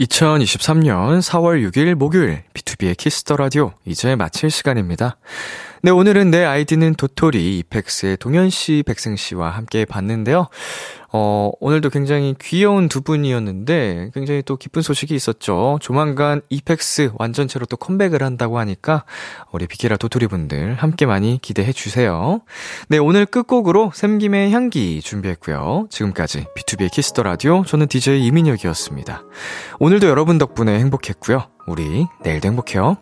Speaker 2: 2023년 4월 6일 목요일 B2B의 키스터 라디오 이제 마칠 시간입니다. 네, 오늘은 내 아이디는 도토리 EPEX의 동현 씨, 백승 씨와 함께 봤는데요. 어, 오늘도 굉장히 귀여운 두 분이었는데 굉장히 또 기쁜 소식이 있었죠. 조만간 EPEX 완전체로 또 컴백을 한다고 하니까 우리 비키라 도토리 분들 함께 많이 기대해 주세요. 네, 오늘 끝곡으로 샘김의 향기 준비했고요. 지금까지 B2B의 키스터 라디오 저는 DJ 이민혁이었습니다. 오늘도 여러분 덕분에 행복했고요. 우리 내일도 행복해요.